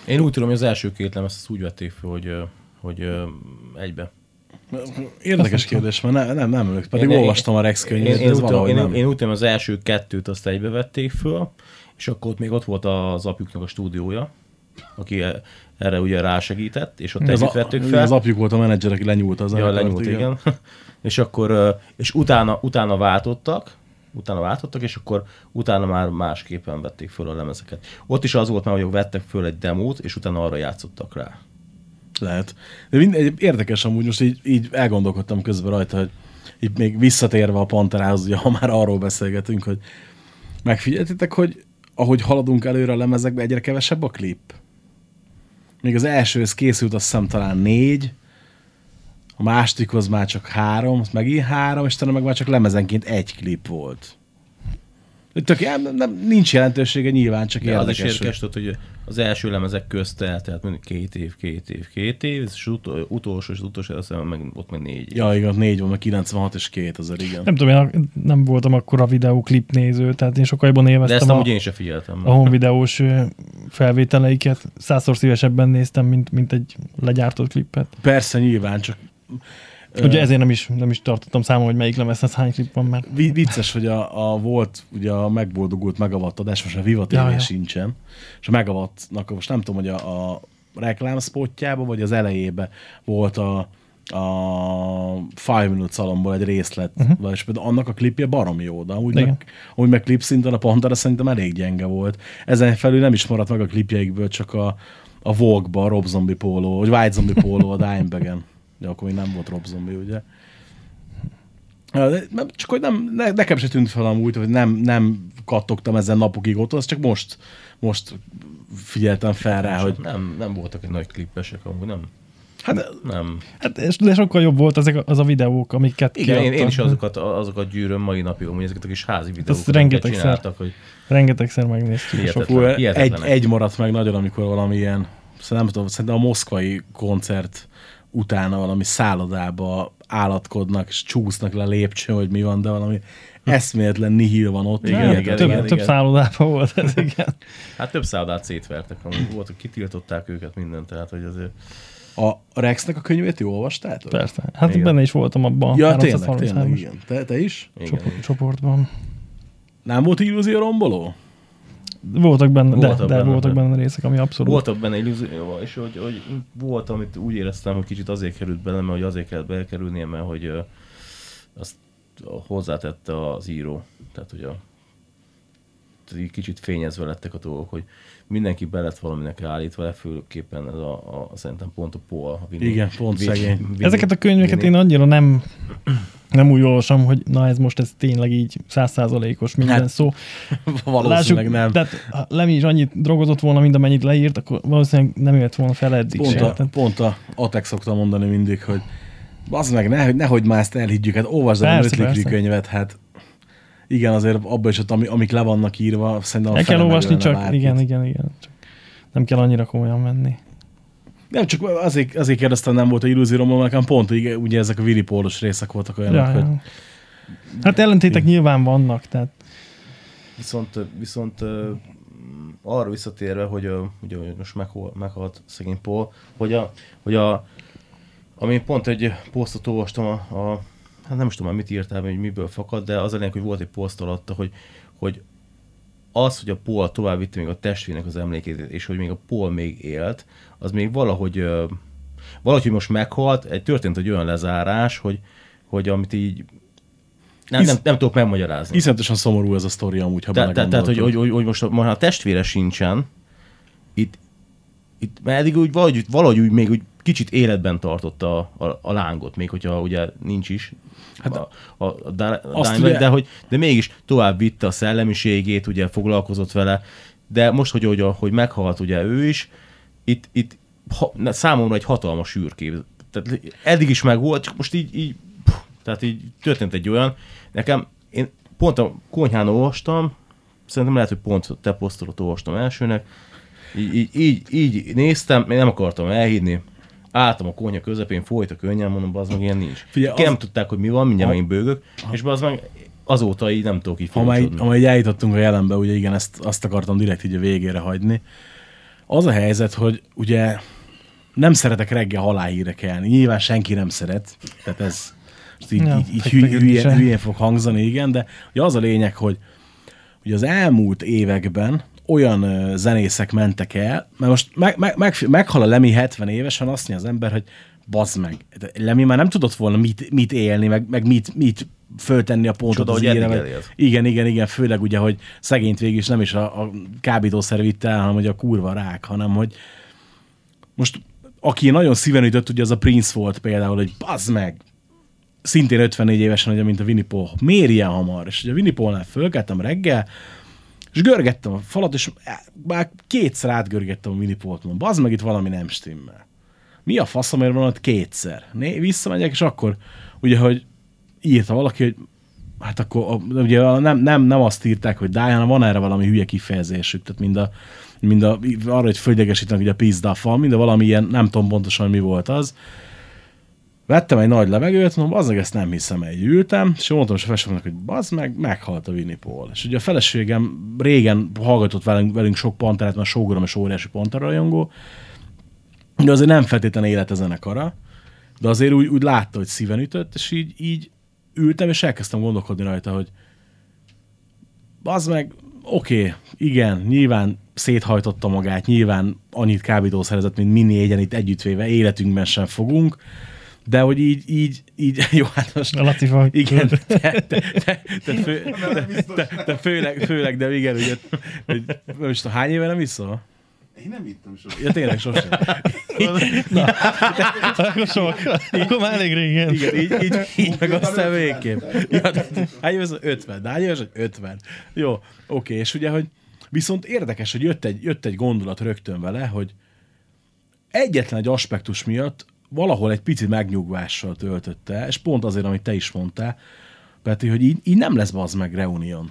Én úgy tudom, hogy az első két lemez azt úgy vették fel, hogy, hogy egybe.
Érdekes kérdés, mert ne, nem, nem emlékszem. Pedig
Én-
olvastam a Rex könyvét,
én, én,
ez
úgy
valahogy
én,
nem.
én úgy tudom, az első kettőt azt egybe vették föl, és akkor ott még ott volt az apjuknak a stúdiója, aki e- erre ugye rásegített, és ott együtt
a,
vettük fel.
az apjuk volt a menedzser, aki lenyúlt az
Ja, lenyúlt, igen. és akkor, és utána, utána váltottak, utána váltottak, és akkor utána már másképpen vették föl a lemezeket. Ott is az volt már, hogy vettek föl egy demót, és utána arra játszottak rá.
Lehet. De mind, érdekes amúgy, most így, így elgondolkodtam közben rajta, hogy így még visszatérve a Panterához, ugye, ha már arról beszélgetünk, hogy megfigyeltitek, hogy ahogy haladunk előre a lemezekbe, egyre kevesebb a klip. Még az elsőhöz készült azt hiszem talán négy, a másodikhoz már csak három, azt megint három, és talán meg már csak lemezenként egy klip volt. Tök, nem, nem, nincs jelentősége nyilván, csak
De az
érdekes.
is érdekes, tudod, hogy az első lemezek közt eltelt mondjuk két év, két év, két év, és ut- utolsó, és az utolsó, azt hiszem, meg, ott meg négy év.
Ja, igen, négy van, meg 96 és 2000, igen.
Nem tudom, én a- nem voltam akkor a videóklip néző, tehát én sokkal jobban
De
élveztem
ezt
a,
amúgy én sem figyeltem.
a home videós ö, felvételeiket. Százszor szívesebben néztem, mint, mint egy legyártott klippet.
Persze, nyilván, csak
Ugye ezért nem is, nem is tartottam számon, hogy melyik lemezhez hány klip van, mert
vi- vicces, hogy a, a volt ugye a megboldogult Megavatt adás, most a Viva TV
Ja,
sincsen, és a Megavattnak most nem tudom, hogy a, a reklámspotjában, vagy az elejében volt a, a Five Minutes szalomból egy részlet, uh-huh. és például annak a klipje baromi jó, de amúgy
Igen.
meg, amúgy meg klip szinten a Pantera szerintem elég gyenge volt. Ezen felül nem is maradt meg a klipjeikből, csak a, a Vogue-ba a Rob Zombie póló, vagy White Zombie póló a Dimebag-en. De akkor még nem volt Rob Zombie, ugye? Csak hogy nem, ne, nekem se tűnt fel amúgy, hogy nem, nem kattogtam ezen napokig ott, az csak most, most figyeltem fel rá, hogy
Nem, nem voltak egy nagy klippesek, amúgy nem.
hát
Nem.
hát, és- de sokkal jobb volt ezek az a videók, amiket
Igen, én, én is azokat, azokat gyűröm mai napig, amúgy ezeket a kis házi videókat, amiket
rengetegszer.
csináltak, hogy
Rengetegszer megnéztük.
Hihetetlen.
Sok,
fú, egy, egy maradt meg nagyon, amikor valami ilyen, szerintem, nem tudom, szerintem a moszkvai koncert utána valami szállodába állatkodnak, és csúsznak le a lépcsőn, hogy mi van, de valami eszméletlen nihil van ott.
Igen,
Hihetetlen.
igen,
több,
igen,
több
igen.
szállodában volt ez, igen.
hát több szállodát szétvertek, amúgy voltak, kitiltották őket mindent, tehát hogy azért
A Rexnek a könyvét jól olvastátok?
Persze. Hát
Igen.
benne is voltam abban.
Ja,
a
tényleg,
333-as
tényleg, igen. Te, te is?
igen,
csoport- csoportban.
Nem volt illúzió romboló?
Voltak benne,
Voltak
de, de
benne,
voltak benne részek, ami abszolút.
Voltak benne illúzió, és hogy, hogy volt, amit úgy éreztem, hogy kicsit azért került bele, mert hogy azért kellett belekerülnie, mert hogy ö, azt hozzátette az író. Tehát, hogy a kicsit fényezve lettek a dolgok, hogy mindenki be lett valaminek állítva, legfőképpen ez a, a, szerintem pont a Paul. A Vini,
Igen, pont szegény.
Ezeket a könyveket én annyira nem, nem úgy olvasom, hogy na ez most ez tényleg így százszázalékos minden
Hát,
szó.
Valószínűleg nem.
Tehát ha Lemi is annyit drogozott volna, mint amennyit leírt, akkor valószínűleg nem jött volna fel eddig
Pont
se.
a,
Tehát-
pont a Atek szoktam mondani mindig, hogy az meg, ne, nehogy már ezt elhiggyük, hát olvasd a könyvet, hát igen, azért abban is, ott, ami, amik le vannak írva, szerintem a
El kell olvasni, csak
bárkit.
igen, igen, igen. Csak nem kell annyira komolyan menni.
Nem, csak azért, azért kérdeztem, nem volt a illúzióromban, nekem pont ugye, ugye ezek a Paulos részek voltak olyanok,
Ja,
hogy
ja. Hát ellentétek nyilván vannak, tehát
Viszont, viszont arra visszatérve, hogy ö, ugye hogy most meghol, meghalt szegény Paul, hogy a, hogy a ami pont egy posztot olvastam a, a hát nem is tudom mit írtál, hogy miből fakad, de az a lényeg, hogy volt egy poszt alatta, hogy, hogy az, hogy a Paul tovább vitte még a testvének az emlékét, és hogy még a Paul még élt, az még valahogy, valahogy hogy most meghalt, egy történt egy olyan lezárás, hogy, hogy amit így nem, nem, nem tudok megmagyarázni.
iszonyatosan szomorú ez a sztori amúgy, ha
Te, te, tehát, hogy, hogy, hogy, hogy most a, most a testvére sincsen, itt, itt mert eddig úgy valahogy, valahogy úgy még úgy kicsit életben tartotta a, a, a lángot, még hogyha ugye nincs is. Hát a, a, a, Dimebag,
ugye-
de, hogy, de mégis tovább vitte a szellemiségét, ugye foglalkozott vele, de most, hogy, hogy, hogy meghalt ugye ő is, itt, itt ha, na, számomra egy hatalmas űrkép. Tehát eddig is megvolt, csak most így, így puh, tehát így történt egy olyan, nekem, én pont a konyhán olvastam, szerintem lehet, hogy pont te posztolot olvastam elsőnek, így, így, így, így néztem, még nem akartam elhinni, álltam a konyha közepén, folyt a könnyen, mondom, az meg ilyen nincs.
Figyelj, az-
nem tudták, hogy mi van, mindjárt
Ha-
megint bőgök, és az meg azóta így nem tudok így
Ha már, ha már így eljutottunk a jelenbe, ugye igen, ezt, azt akartam direkt így a végére hagyni. Az a helyzet, hogy ugye nem szeretek reggel halálhírre kelni. Nyilván senki nem szeret. Tehát ez most így,
Ja,
így, így hülye, hülye,
se.
hülyén fog hangzani, igen, de ugye az a lényeg, hogy ugye az elmúlt években olyan zenészek mentek el, mert most meg, meg, meg, meghal a Lemi 70 évesen, azt mondja az ember, hogy bazd meg, de Lemi már nem tudott volna mit, mit élni, meg, meg mit, mit föltenni a pontot
Csoda,
az meg-
elélt.
igen, igen, igen, főleg ugye, hogy szegényt végül is nem is a, a kábítószer vitte el, hanem hogy a kurva rák, hanem hogy most aki nagyon szíven ütött, ugye az a Prince volt például, hogy bazd meg, szintén 54 évesen, ugye, mint a Winnie Paul. Miért ilyen hamar? És ugye a Winnie Paulnál fölkeltem reggel, és görgettem a falat, és már kétszer átgörgettem a Paul-t, mondom, bazd meg, itt valami nem stimmel. Mi a faszomért van ott kétszer? Né, visszamegyek, és akkor ugye, hogy írta valaki, hogy hát akkor ugye nem, nem, nem azt írták, hogy die, van erre valami hülye kifejezésük, tehát mind a, mind a arra, hogy földjegesítenek ugye a pizdaffal, mind a valami ilyen, nem tudom pontosan, hogy mi volt az. Vettem egy nagy levegőt, mondom, az ezt nem hiszem, egy ültem, és mondtam a feleségemnek, hogy bazd meg, meghalt a Winnie Paul. És ugye a feleségem régen hallgatott velünk, velünk sok panterát, mert sógorom és óriási pantera rajongó, de azért nem feltétlenül élet a zenekara, de azért úgy, úgy látta, hogy szíven ütött, és így, így ültem, és elkezdtem gondolkodni rajta, hogy az meg, oké, okay, igen, nyilván széthajtotta magát, nyilván annyit kábítószerezett, mint mi négyen itt együttvéve, életünkben sem fogunk, de hogy így, így, így, jó, hát most...
A Laci fog-
Igen, te, te, te, te, fő, te, te, te főleg, főleg, de igen, ugye, hogy most hány éve nem iszol?
Én nem ittam soha.
Ja, tényleg sosem.
Akkor sok. Akkor már elég régen.
Igen, így, így, így meg aztán
50.
végképp. Ja, de, hány éves? 50. De hány éves? 50. Jó, oké, és ugye, hogy viszont érdekes, hogy jött egy, jött egy gondolat rögtön vele, hogy egyetlen egy aspektus miatt valahol egy picit megnyugvással töltötte, és pont azért, amit te is mondtál, Peti, hogy így, így nem lesz bazd meg Reunion.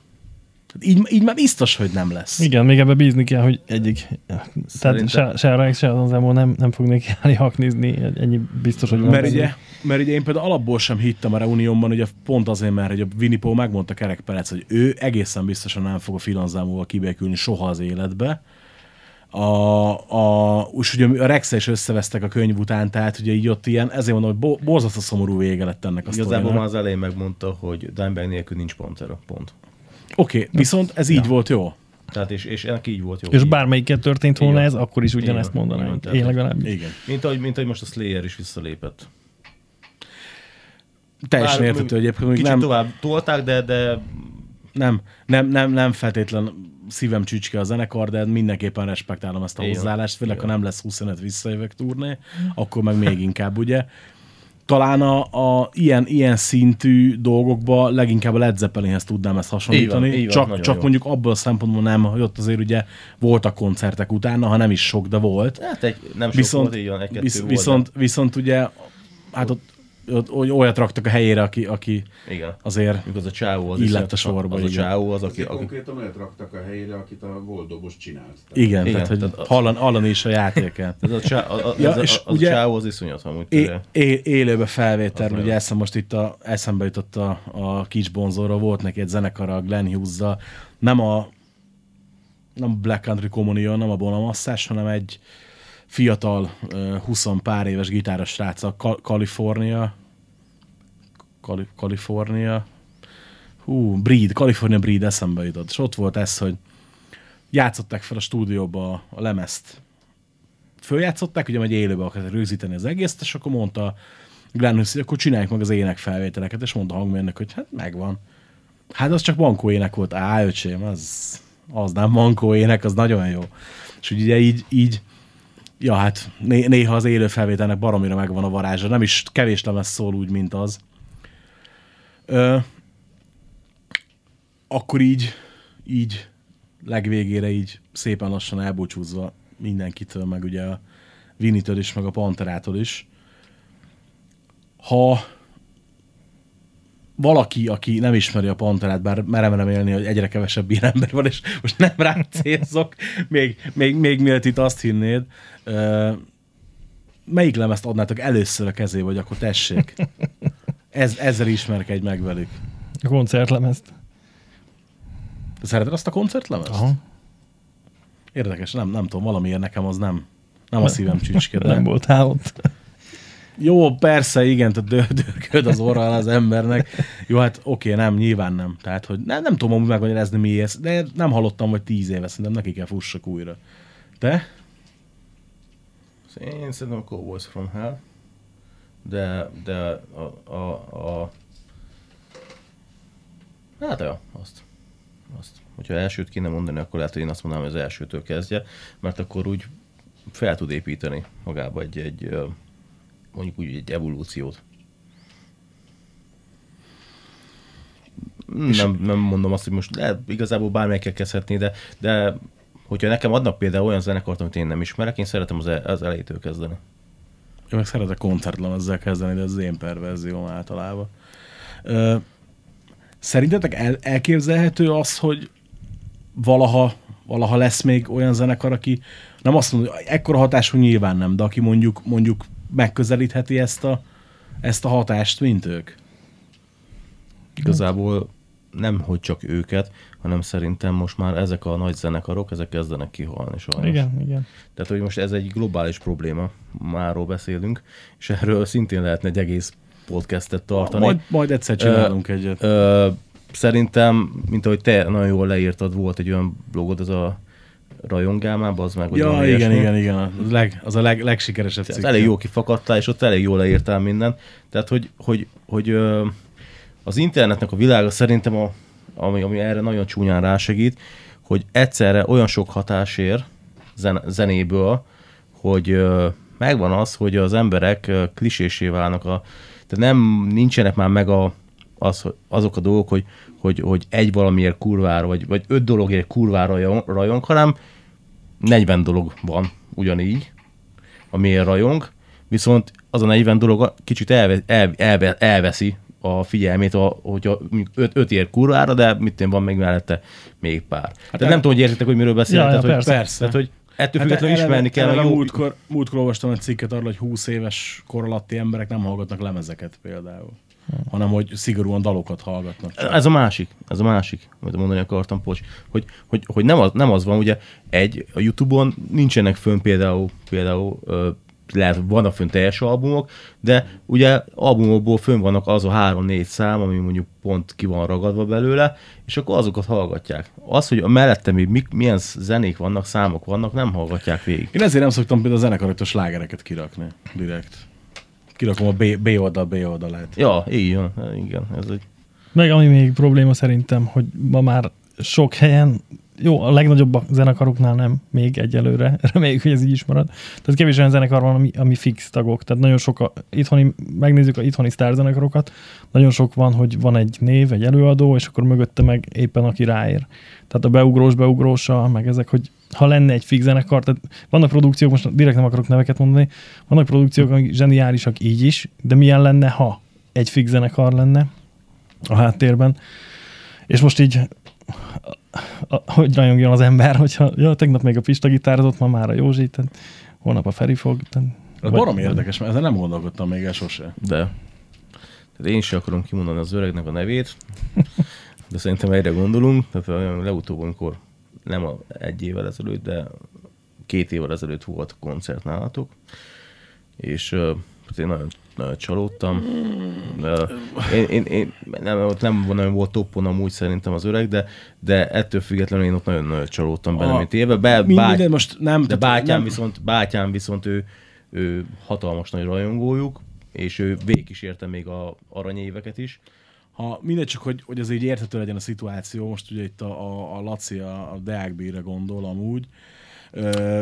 Tehát Így, így már biztos, hogy nem lesz.
Igen, még ebbe bízni kell, hogy egyik. Tehát
Szerintem-
se, se a Rex, se az Anzemo nem, nem fog neki állni haknizni. Ennyi biztos, hogy van
Mert ugye, mert ugye én például alapból sem hittem a Reunionban, ugye pont azért, mert hogy a Winnie megmondta Kerek Perec, hogy ő egészen biztosan nem fog a filanzámúval kibékülni soha az életbe. A, a, és ugye a rex is összevesztek a könyv után, tehát ugye így ott ilyen, ezért mondom, hogy bo- borzasztó szomorú vége lett ennek a
Igazából már az elején megmondta, hogy Dimebag nélkül nincs Pantera, pont.
Oké, okay, viszont ez így volt jó.
Tehát és, és ennek így volt jó.
És
Így.
bármelyiket történt volna
Igen.
ez, akkor is ugyanezt
Igen,
mondanám.
igen, tehát-
Én legalábbis.
Igen.
Mint ahogy, mint ahogy most a Slayer is visszalépett.
Teljesen értető egyébként,
Kicsit
nem,
tovább tolták, de, de
nem, nem, nem, nem feltétlen szívem csücske a zenekar, de mindenképpen respektálom ezt a
Igen.
hozzáállást, főleg ha nem lesz 25 visszajövök turné, akkor meg még inkább, ugye. Talán a, a ilyen, ilyen szintű dolgokba leginkább a Led Zeppelinhez tudnám ezt hasonlítani.
Így van, így van,
csak csak
jó.
mondjuk abból a szempontból nem, hogy ott azért ugye voltak koncertek utána, ha nem is sok, de volt.
Hát egy, nem sok
Viszont,
volt, így van, egy-kettő
visz,
volt,
viszont, viszont ugye, hát ott, ott olyat raktak a helyére, aki, aki
Igen.
azért
Mikor az a csávó az
Illett a sorba,
Az a
igen.
csávó az,
Aki,
aki,
konkrétan olyat raktak a helyére, akit a goldobos csinált. Tehát
igen,
Igen,
tehát, hogy
tehát
hallan, hallani is a játékát.
ez a, csá, a, a,
Ja,
ez a,
és
az
ugye-
a csávó az iszonyat amúgy.
É, é, élőbe felvétel, ugye eszem most itt a, eszembe jutott a, a Kics Bonzorra, volt neki egy zenekar a Glenn hughes nem a nem a Black Country Communion, nem a Bonamasszás, hanem egy fiatal, ö, 20 pár éves gitáros srác a Ka- California Kali- California hú, Breed, California Breed eszembe jutott, és ott volt ez, hogy játszották fel a stúdióba a, a lemezt följátszották, ugye majd élőbe akarták rögzíteni az egészet, és akkor mondta Glenn Hughes, hogy akkor csináljuk meg az énekfelvételeket, és mondta a hangmérnök, hogy hát megvan. Hát az csak bankó ének volt. Á, öcsém, az, az nem bankó ének, az nagyon jó. És ugye így, így ja, hát né- néha az élő felvételnek baromira megvan a varázsa. Nem is kevés lemez szól úgy, mint az. Akkor így, így legvégére így szépen lassan elbúcsúzva mindenkitől, meg ugye a Vinitől is, meg a Panterától is. Ha valaki, aki nem ismeri a Panterát, bár merem remélni, hogy egyre kevesebb ilyen ember van, és most nem rá célzok, még, még, még mielőtt itt azt hinnéd, melyik lemezt adnátok először a kezébe, vagy akkor tessék. Ez, ezzel ismerkedj meg velük.
A koncertlemezt.
Te szereted azt a koncertlemezt?
Aha.
Érdekes, nem, nem tudom, valamiért nekem az nem, nem a szívem csücske. de-
Nem voltál ott.
Jó, persze, igen, tehát dö- dörgöd az orral az embernek. Jó, hát oké, nem, nyilván nem. Tehát, hogy nem, nem tudom amúgy megmagyarázni miért, de nem hallottam, hogy tíz éve, szerintem neki kell fussak újra. Te?
Én szerintem a Cowboys from Hell, de, de a, a, a hát ja, azt. azt. Hogyha elsőt kéne mondani, akkor lehet, hogy én azt mondanám, hogy az elsőtől kezdje, mert akkor úgy fel tud építeni magába egy, egy mondjuk úgy egy evolúciót. Nem, nem mondom azt, hogy most de igazából bármelyikkel kezdhetné, de, de hogyha nekem adnak például olyan zenekart, amit én nem ismerek, én szeretem az, el, az elejétől kezdeni.
Én meg szeretek koncertlemezzel kezdeni, de ez az én perverzióm általában. Ö, szerintetek el, elképzelhető az, hogy valaha, valaha lesz még olyan zenekar, aki nem azt mondja, hogy ekkora hatású nyilván nem, de aki mondjuk, mondjuk megközelítheti ezt a, ezt a hatást, mint ők?
Igazából nem, hogy csak őket, hanem szerintem most már ezek a nagy zenekarok, ezek kezdenek kihalni sajnos.
Igen, igen.
Tehát, hogy most ez egy globális probléma, máról beszélünk, és erről szintén lehetne egy egész podcastet tartani.
Majd, majd egyszer csinálunk uh, egyet.
Ö, szerintem, mint ahogy te nagyon jól leírtad, volt egy olyan blogod, ez a rajongálmában, az meg,
Ja, igen,
ilyesmi.
igen, igen. Az, leg, az a leg, legsikeresebb cikk.
elég jó kifakadtál, és ott elég jól leírtál mindent. Tehát, hogy, hogy, hogy ö, az internetnek a világa szerintem, a, ami, ami erre nagyon csúnyán rásegít, hogy egyszerre olyan sok hatás ér zen, zenéből, hogy ö, megvan az, hogy az emberek ö, klisésé válnak. A, tehát nem, nincsenek már meg a, az, azok a dolgok, hogy, hogy, hogy egy valamiért kurvára, vagy, vagy öt dologért kurvára rajong, hanem 40 dolog van ugyanígy, amiért rajong, viszont az a 40 dolog kicsit elve, el, elve, elveszi a figyelmét, a, hogyha mondjuk öt, öt ér kurvára, de mit én van még mellette még pár. Hát Tehát
el-
nem tudom, hogy értitek, hogy miről beszélek.
Ja, ja,
hogy,
persze.
Persze.
Tehát, hogy ettől függetlenül
eleve-
ismerni kell,
eleve
hogy jó,
múltkor, múltkor olvastam egy cikket arról, hogy 20 éves kor alatti emberek nem hallgatnak lemezeket például. Hanem, hogy szigorúan dalokat hallgatnak. csak.
Ez a másik, ez a másik, amit mondani akartam, pocs, hogy, hogy, hogy nem, az, nem az van, ugye egy, a Youtube-on nincsenek fönn például, például lehet, vannak fönn teljes albumok, de ugye albumokból fönn vannak az a három-négy szám, ami mondjuk pont ki van ragadva belőle, és akkor azokat hallgatják. Az, hogy a mellette még mik, milyen zenék vannak, számok vannak, nem hallgatják végig.
Én ezért nem szoktam például a zenekaroktól slágereket kirakni direkt. Kirakom a B, B oldal, B oldalát.
Ja, így van, igen, ez egy
Meg ami még probléma szerintem, hogy ma már sok helyen jó, a legnagyobb zenekaroknál nem, még egyelőre, reméljük, hogy ez így is marad. Tehát kevés olyan zenekar van, ami, ami fix tagok, tehát nagyon sok, a, itthoni, megnézzük a itthoni sztárzenekarokat, nagyon sok van, hogy van egy név, egy előadó, és akkor mögötte meg éppen aki ráér. Tehát a beugrós, beugrósa, meg ezek, hogy ha lenne egy fix zenekar, tehát vannak produkciók, most direkt nem akarok neveket mondani, vannak produkciók, amik zseniálisak így is, de milyen lenne, ha egy fix zenekar lenne a háttérben, és most így a, a, hogy rajongjon az ember, hogyha ja, tegnap még a Pista gitározott, ma már a Józsi, tehát holnap a Feri fog. Tehát,
Ez barom érdekes, mert ezen nem gondolkodtam még el sose.
De. Tehát én sem akarom kimondani az öregnek a nevét, de szerintem egyre gondolunk. Tehát legutóbb, amikor nem a egy évvel ezelőtt, de két évvel ezelőtt volt koncert nálatok, és uh, én nagyon, nagyon csalódtam. Én, én, én, nem, ott nem nagyon volt toppon amúgy szerintem az öreg, de, de ettől függetlenül én ott nagyon-nagyon csalódtam benne,
A-
mint éve. Be,
Mi-
báty,
minden most nem,
de bátyám
nem-
viszont, bátyám viszont ő, ő hatalmas nagy rajongójuk, és ő végigkísérte még a aranyéveket is.
Ha mindegy, csak hogy, hogy az így érthető legyen a szituáció, most ugye itt a, a, a Laci a, a Deák B-re gondol amúgy. Ö,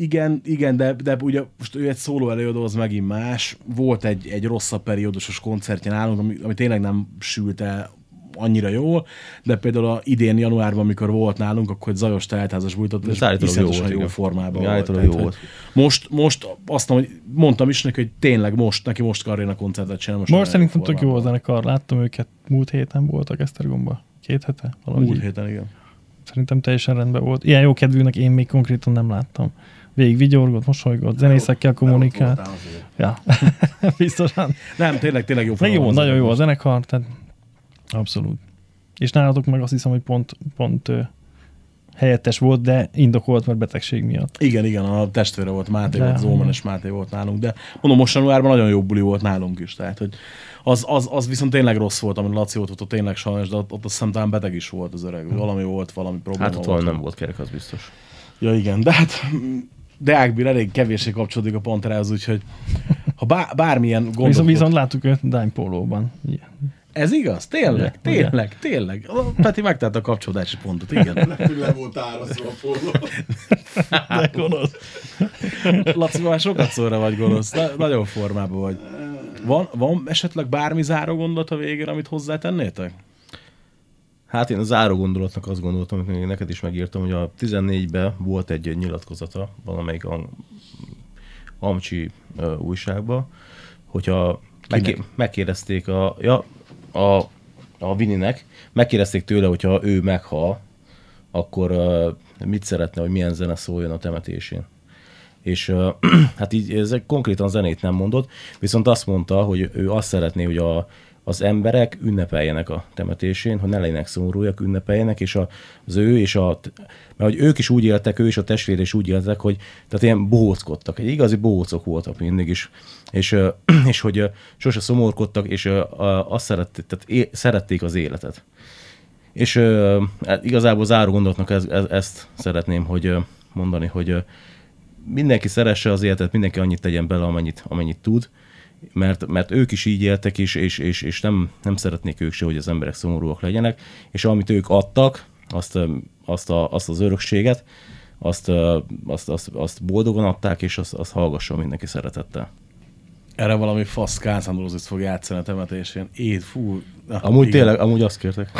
igen, igen, de, de ugye most ő egy szóló előadó, az megint más. Volt egy, egy rosszabb periódusos koncertje nálunk, ami, ami tényleg nem sült el annyira jól, de például a idén januárban, amikor volt nálunk, akkor egy zajos teltházas bújtott, és
jó
iszonyatosan
volt,
jó,
igen.
formában volt. Tehát,
jó volt.
Most, most azt mondom, hogy mondtam is neki, hogy tényleg most, neki most aréna koncertet csinálni.
most
nagyon
szerintem tök jó a zenekar, láttam őket, múlt héten voltak Esztergomba, két hete, valahogy
Múlt héten, igen.
Szerintem teljesen rendben volt. Ilyen jó kedvűnek én még konkrétan nem láttam. Végig vigyorgott, mosolygott, zenészekkel kommunikált. Ja, biztosan.
Nem, tényleg, tényleg jó.
Jó, nagyon jó a zenekar, tehát abszolút. És nálatok meg azt hiszem, hogy pont, pont helyettes volt, de indokolt, mert betegség miatt.
Igen, igen, a testvére volt Máté,
De,
volt, Zóman és Máté volt nálunk, de mondom, most januárban nagyon jó buli volt nálunk is, tehát hogy az, az, az viszont tényleg rossz volt, amit Laci ott, ott, ott tényleg sajnos, de ott, ott azt hiszem talán beteg is volt az öreg, valami volt, valami probléma
Hát ott
volt.
valami nem volt kerek, az biztos.
Ja igen, de hát Deákbír elég kevéssé kapcsolódik a Panterához, úgyhogy ha bá, bármilyen gondot...
Viszont, viszont láttuk őt Dime Pólóban. Igen.
Ez igaz? Tényleg?
Ugye?
Tényleg? Tényleg? A Peti megtette a kapcsolódási pontot, igen.
Le volt árazva a póló.
De gonosz.
Laci, már sokat szóra vagy gonosz. Na, nagyon formában vagy. Van, van esetleg bármi záró gondolat a végére, amit hozzátennétek?
Hát én a záró gondolatnak azt gondoltam, hogy neked is megírtam, hogy a 14-ben volt egy nyilatkozata valamelyik am- amcsi uh, újságba, hogyha megké- megkérdezték a, ja, a, a Vininek, megkérdezték tőle, hogyha ő meghal, akkor uh, mit szeretne, hogy milyen zene szóljon a temetésén. És uh, hát így ezek konkrétan zenét nem mondott, viszont azt mondta, hogy ő azt szeretné, hogy a, az emberek ünnepeljenek a temetésén, hogy ne legyenek szomorúak, ünnepeljenek, és a, az ő és a, mert hogy ők is úgy éltek, ő és a testvére is úgy éltek, hogy tehát ilyen bohóckodtak, egy igazi bohócok voltak mindig is, és, ö, és hogy sose szomorkodtak, és azt szerették, tehát é, szerették az életet. És hát igazából záró gondolatnak ez, ez, ezt szeretném, hogy mondani, hogy mindenki szeresse az életet, mindenki annyit tegyen bele, amennyit, amennyit tud, mert, mert ők is így éltek, és, és, és, és nem, nem szeretnék ők se, hogy az emberek szomorúak legyenek, és amit ők adtak, azt, azt, a, azt az örökséget, azt, azt, azt, azt boldogan adták, és azt, azt hallgasson mindenki szeretettel.
Erre valami fasz Kánszándorozit fog játszani a temetésén. Éd, fú.
Amúgy
igen.
tényleg, amúgy azt kértek.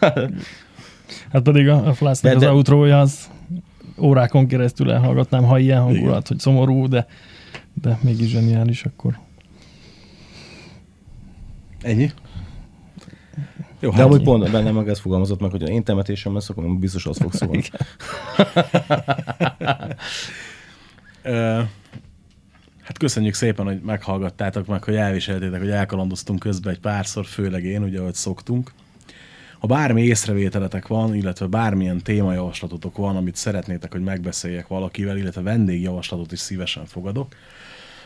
Hát pedig a, a Flásznak az
de-
outrója az órákon keresztül elhallgatnám, ha ilyen hangulat, hogy szomorú, de, de mégis zseniális akkor.
Ennyi? Jó,
De
hát
amúgy pont bennem meg ez fogalmazott meg, hogy én temetésem lesz, akkor biztos az fog szólni.
Hát köszönjük szépen, hogy meghallgattátok meg, hogy elviseltétek, hogy elkalandoztunk közben egy párszor, főleg én, ugye, ahogy szoktunk. Ha bármi észrevételetek van, illetve bármilyen témajavaslatotok van, amit szeretnétek, hogy megbeszéljek valakivel, illetve vendégjavaslatot is szívesen fogadok,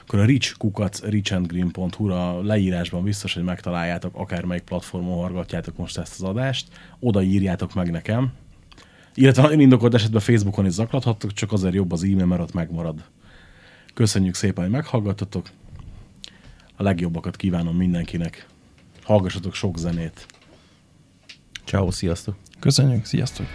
akkor a richkukac richandgreen.hu-ra leírásban biztos, hogy megtaláljátok, akármelyik platformon hallgatjátok most ezt az adást, oda írjátok meg nekem, illetve ha indokolt esetben Facebookon is zaklathattok, csak azért jobb az e-mail, mert ott megmarad. Köszönjük szépen, hogy meghallgattatok. A legjobbakat kívánom mindenkinek. Hallgassatok sok zenét.
Ciao, sziasztok!
Köszönjük, sziasztok!